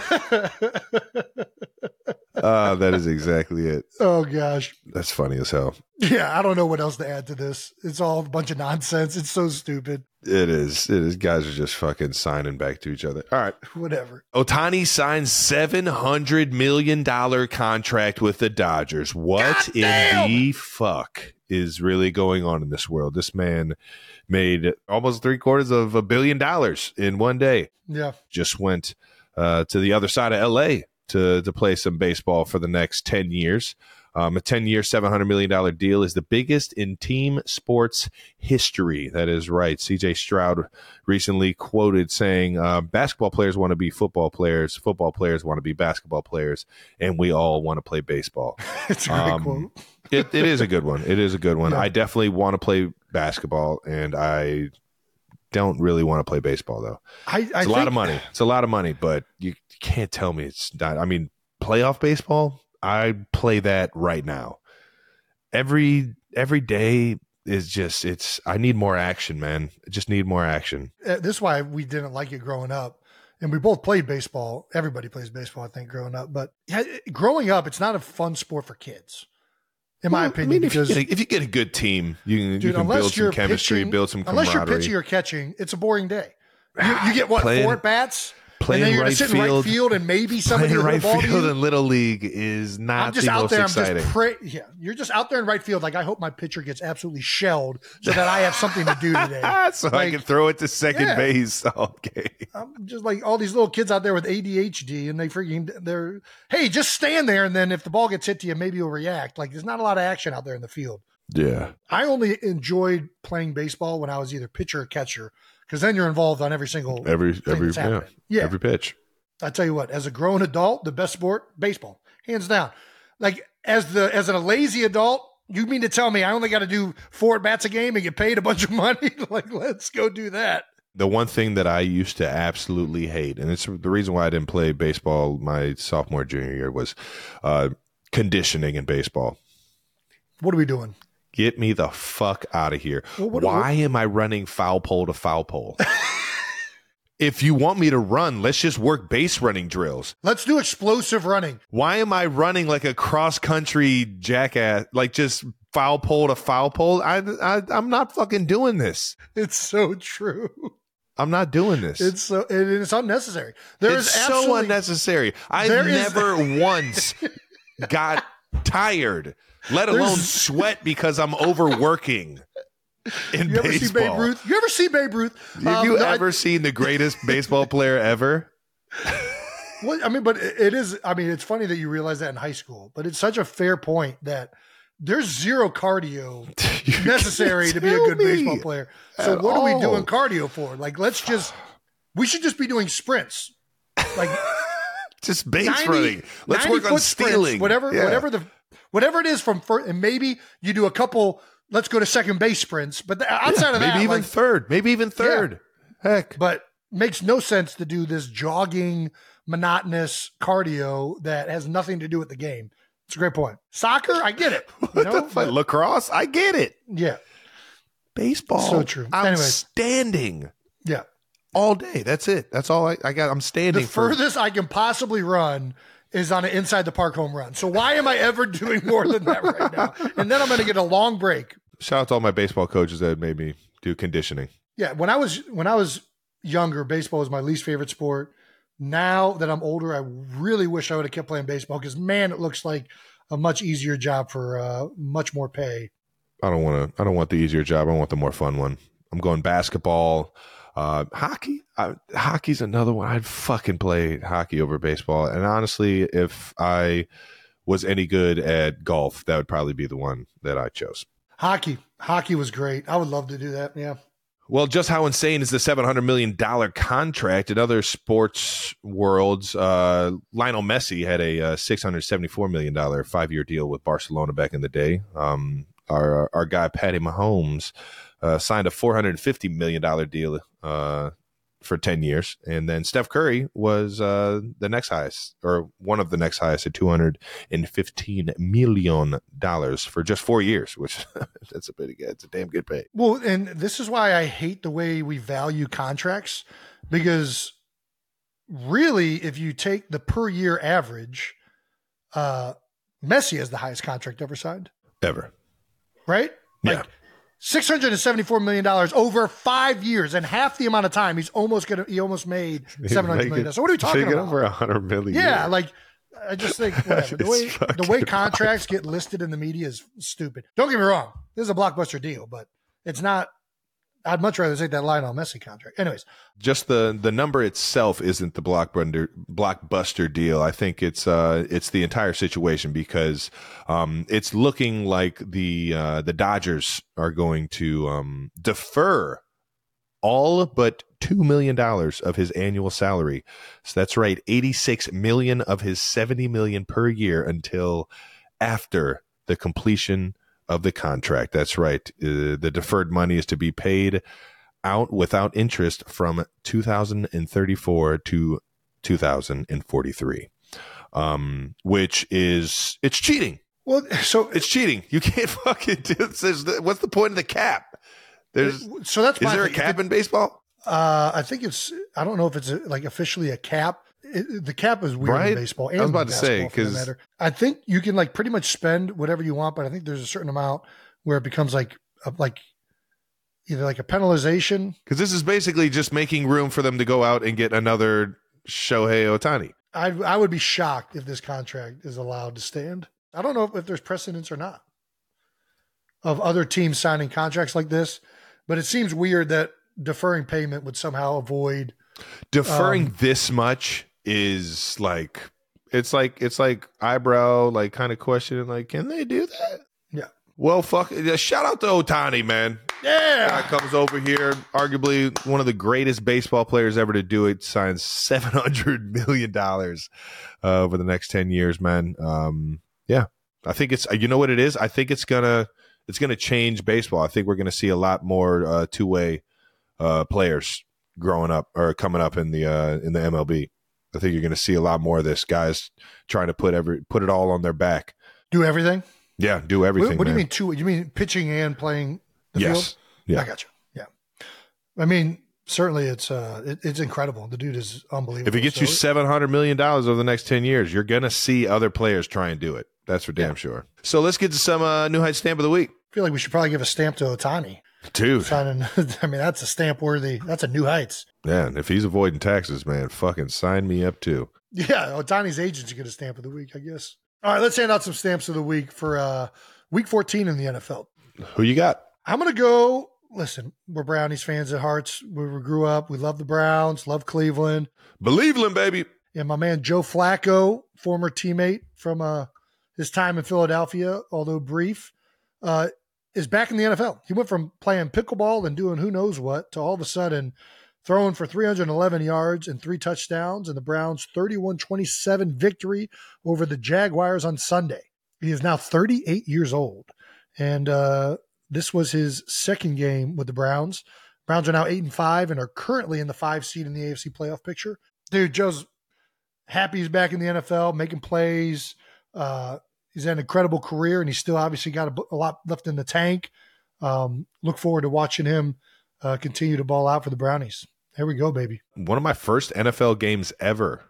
Ah, that is exactly it. oh, gosh. That's funny as hell. Yeah, I don't know what else to add to this. It's all a bunch of nonsense. It's so stupid. It is. It is. Guys are just fucking signing back to each other. All right. Whatever. Ohtani signs seven hundred million dollar contract with the Dodgers. What in the fuck is really going on in this world? This man made almost three quarters of a billion dollars in one day. Yeah. Just went uh, to the other side of L.A. to to play some baseball for the next ten years. Um, a 10 year, $700 million deal is the biggest in team sports history. That is right. CJ Stroud recently quoted saying, uh, Basketball players want to be football players, football players want to be basketball players, and we all want to play baseball. It's a Um, quote. it, it is a good one. It is a good one. Yeah. I definitely want to play basketball, and I don't really want to play baseball, though. I, I It's a think, lot of money. It's a lot of money, but you can't tell me it's not. I mean, playoff baseball, I play that right now. Every every day is just it's. I need more action, man. I just need more action. uh, this is why we didn't like it growing up. And we both played baseball. Everybody plays baseball, I think, growing up. But yeah, growing up, it's not a fun sport for kids, in my Well, opinion. I mean, if you, because get a, if you get a good team, you can, you can build some chemistry, pitching- build some camaraderie. unless you're pitching or catching, it's a boring day. You, you get what four at bats, and playing then you're right sit in right field- field, and maybe somebody will right field in little league is not I'm just the out most there. exciting. I'm just pray. Yeah, you're just out there in right field. Like I hope my pitcher gets absolutely shelled so that I have something to do today. so I can throw it to second Yeah. base Okay. I'm just like all these little kids out there with ADHD, and they freaking they're hey, just stand there, and then if the ball gets hit to you, maybe you'll react. Like there's not a lot of action out there in the field. Yeah. I only enjoyed playing baseball when I was either pitcher or catcher, because then you're involved on every single Every every yeah. Yeah, every pitch. I tell you what, as a grown adult, the best sport, baseball, hands down. Like as the as a lazy adult, you mean to tell me I only got to do four at bats a game and get paid a bunch of money? like let's go do that. The one thing that I used to absolutely hate, and it's the reason why I didn't play baseball my sophomore junior year, was uh, conditioning in baseball. What are we doing? Get me the fuck out of here. Well, what- why am I running foul pole to foul pole? if you want me to run, let's just work base running drills. Let's do explosive running. Why am I running like a cross country jackass, like just foul pole to foul pole? I, I I'm not fucking doing this. It's so true. I'm not doing this. It's so it, it's unnecessary. There is it's so unnecessary. I There is- never once got tired, let alone sweat because I'm overworking in You ever see baseball. Babe Ruth? You ever see Babe Ruth? Have Um, you no, I- ever seen the greatest baseball player ever? Well, I mean, but it is. I mean, it's funny that you realize that in high school, but it's such a fair point that there's zero cardio necessary to be a good baseball player. So at what are we doing cardio for? Like, let's just we should just be doing sprints, like Just base 90 running. Let's work on foot sprints, stealing. whatever, Yeah. whatever the whatever it is from first, and maybe you do a couple. Let's go to second base sprints, but the, outside of that, maybe even like, third. Maybe even third. Heck. but makes no sense to do this jogging monotonous cardio that has nothing to do with the game. It's a great point. Soccer, I get it. You know, the but- Lacrosse? I get it. yeah, Baseball. So true. I'm Anyways. standing yeah. all day. That's it. That's all I, I got. I'm The standing for furthest I can possibly run is on an inside the park home run. So why am I ever doing more than that right now? And then I'm going to get a long break. Shout out to all my baseball coaches that made me do conditioning. Yeah, when I was when I was younger, baseball was my least favorite sport. Now that I'm older, I really wish I would have kept playing baseball because man, it looks like a much easier job for uh, much more pay. I don't want to. I don't want the easier job. I want the more fun one. I'm going basketball. Uh, hockey, uh, hockey's another one. I'd fucking play hockey over baseball. And honestly, if I was any good at golf, that would probably be the one that I chose. Hockey, hockey was great. I would love to do that. Yeah. Well, just how insane is the seven hundred million dollar contract? In other sports worlds, uh, Lionel Messi had a uh, six hundred seventy four million dollar five year deal with Barcelona back in the day. Um, our our guy Patty Mahomes uh, signed a four hundred fifty million dollar deal uh, for 10 years. And then Steph Curry was uh, the next highest, or one of the next highest at $215 million for just four years, which that's a pretty good, it's a damn good pay. Well, and this is why I hate the way we value contracts because really, if you take the per year average, uh, Messi has the highest contract ever signed. Ever. Right? Yeah. Like, $674 million over five years and half the amount of time he's almost gonna he almost made seven hundred million. So what are we talking about? Over a hundred million. Yeah, like I just think whatever. the way the way contracts get listed in the media is stupid. Don't get me wrong, this is a blockbuster deal, but it's not I'd much rather take that Lionel Messi contract. Anyways, just the the number itself isn't the blockbuster blockbuster deal. I think it's uh it's the entire situation because um it's looking like the uh the Dodgers are going to um defer all but two million dollars of his annual salary. So that's right, eighty six million of his seventy million per year until after the completion of the contract. That's right. Uh, the deferred money is to be paid out without interest from 2034 to 2043, um, which is it's cheating. Well, so it's cheating. You can't fucking do this. What's the point of the cap? There's so that's is there a cap in baseball? Uh, I think it's. I don't know if it's a, like officially a cap. It, the cap is weird right? in baseball. And I was about to say because I think you can like pretty much spend whatever you want, but I think there's a certain amount where it becomes like a, like either like a penalization. Because this is basically just making room for them to go out and get another Shohei Ohtani. I I would be shocked if this contract is allowed to stand. I don't know if, if there's precedence or not of other teams signing contracts like this, but it seems weird that deferring payment would somehow avoid deferring um, this much is like it's like it's like eyebrow like kind of questioning like can they do that? Yeah. Well fuck yeah, shout out to Ohtani man. Yeah. Comes over here arguably one of the greatest baseball players ever to do it signs 700 million dollars uh, over the next 10 years man. Um, yeah. I think it's you know what it is? I think it's gonna it's gonna change baseball. I think we're gonna see a lot more uh, two-way uh, players growing up or coming up in the uh, in the mlb I think you're going to see a lot more of this. Guys trying to put every put it all on their back. Do everything. Yeah, do everything. What, what do you mean two? You mean pitching and playing the yes. field? Yeah, I got you. Yeah, I mean certainly it's uh it, it's incredible. The dude is unbelievable. If he gets so you seven hundred million dollars over the next ten years, you're going to see other players try and do it. That's for damn yeah. sure. So let's get to some uh, new height stamp of the week. I feel like we should probably give a stamp to Ohtani. Dude, signing. I mean, that's a stamp worthy. That's a new heights. Man, if he's avoiding taxes, man, fucking sign me up too. Yeah, Ohtani's agents get a stamp of the week, I guess. All right, let's hand out some stamps of the week for uh, week 14 in the NFL. Who you got? I'm going to go. Listen, we're Brownies fans at hearts. We grew up. We love the Browns, love Cleveland. Believe Believeland, baby. And my man Joe Flacco, former teammate from uh, his time in Philadelphia, although brief, uh, is back in the NFL. He went from playing pickleball and doing who knows what to all of a sudden throwing for 311 yards and three touchdowns in the Browns' 31 27 victory over the Jaguars on Sunday. He is now 38 years old. And uh, this was his second game with the Browns. Browns are now eight and five and are currently in the five seed in the AFC playoff picture. Dude, Joe's happy he's back in the NFL, making plays. Uh, he's had an incredible career, and he's still obviously got a, a lot left in the tank. Um, look forward to watching him uh, continue to ball out for the Brownies. There we go, baby. One of my first NFL games ever.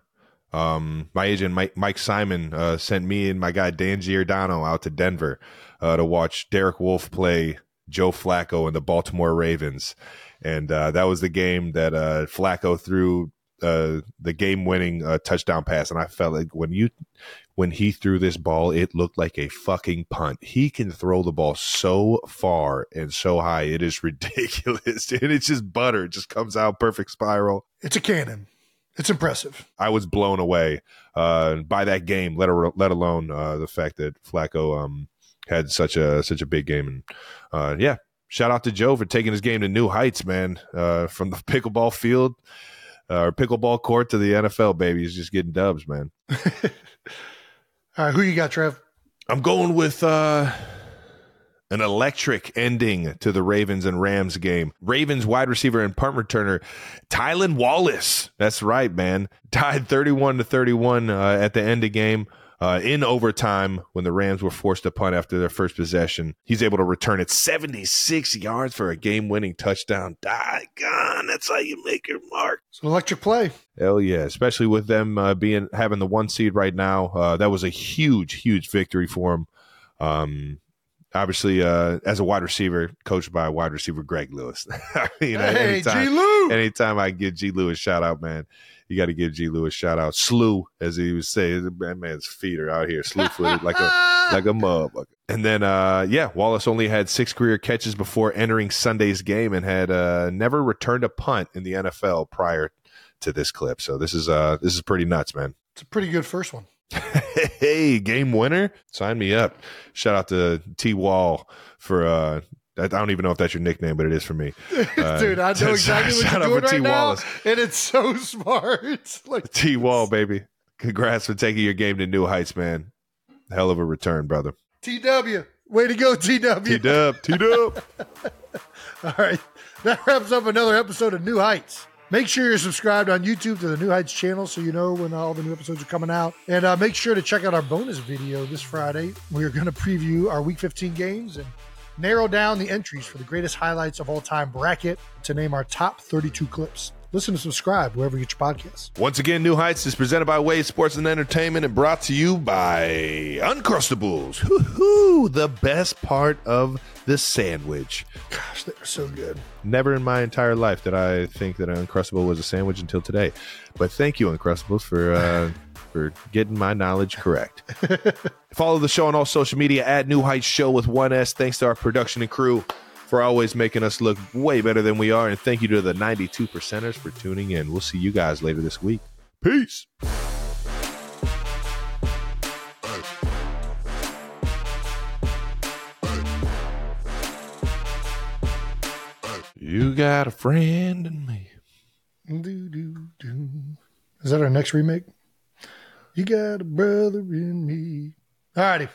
Um, my agent Mike, Mike Simon uh, sent me and my guy Dan Giordano out to Denver uh, to watch Derek Wolfe play Joe Flacco and the Baltimore Ravens, and uh, that was the game that uh, Flacco threw uh, the game winning uh, touchdown pass, and I felt like when you when he threw this ball, it looked like a fucking punt. He can throw the ball so far and so high, it is ridiculous, and it's just butter. It just comes out perfect spiral. It's a cannon. It's impressive. I was blown away uh, by that game. Let let alone uh, the fact that Flacco um, had such a such a big game, and uh, yeah, shout out to Joe for taking his game to new heights, man. Uh, from the pickleball field uh, or pickleball court to the NFL, baby. He's just getting dubs, man. All right, who you got, Trev? I'm going with uh, an electric ending to the Ravens and Rams game. Ravens wide receiver and punt returner Tylan Wallace. That's right, man. Tied 31 to 31 uh, at the end of game uh, in overtime when the Rams were forced to punt after their first possession. He's able to return it 76 yards for a game winning touchdown. God, that's how you make your mark. It's an electric play. Hell yeah, especially with them uh, being having the one seed right now. Uh, that was a huge, huge victory for him. Um, obviously, uh, as a wide receiver, coached by wide receiver Greg Lewis. you know, hey, anytime, G. Lou. anytime I give G. Lewis shout out, man, you got to give G. Lewis shout out. Slew, as he was saying, that man's feet are out here, slew footed like a like a motherfucker. And then, uh, yeah, Wallace only had six career catches before entering Sunday's game, and had uh, never returned a punt in the NFL prior to this clip. So this is uh, this is pretty nuts, man. It's a pretty good first one. hey, game winner, sign me up. Shout out to T Wall for uh, I don't even know if that's your nickname, but it is for me. Uh, Dude, I know exactly what you're doing right T. now, Wallace. and it's so smart. Like T Wall, baby. Congrats for taking your game to new heights, man. Hell of a return, brother. TW, way to go, TW. T Dub, T Dub. All right, that wraps up another episode of New Heights. Make sure you're subscribed on YouTube to the New Heights channel so you know when all the new episodes are coming out. And uh, make sure to check out our bonus video this Friday. We're going to preview our Week 15 games and narrow down the entries for the greatest highlights of all time bracket to name our top 32 clips. Listen and subscribe wherever you get your podcasts. Once again, New Heights is presented by Wave Sports and Entertainment and brought to you by Uncrustables. Hoo-hoo, the best part of the sandwich. Gosh, they're so good. Never in my entire life did I think that an Uncrustable was a sandwich until today. But thank you, Uncrustables, for uh, for getting my knowledge correct. Follow the show on all social media at New Heights Show with one S. Thanks to our production and crew for always making us look way better than we are. And thank you to the 92 percenters for tuning in. We'll see you guys later this week. Peace. You got a friend in me. Do, do, do. Is that our next remake? You got a brother in me. All righty.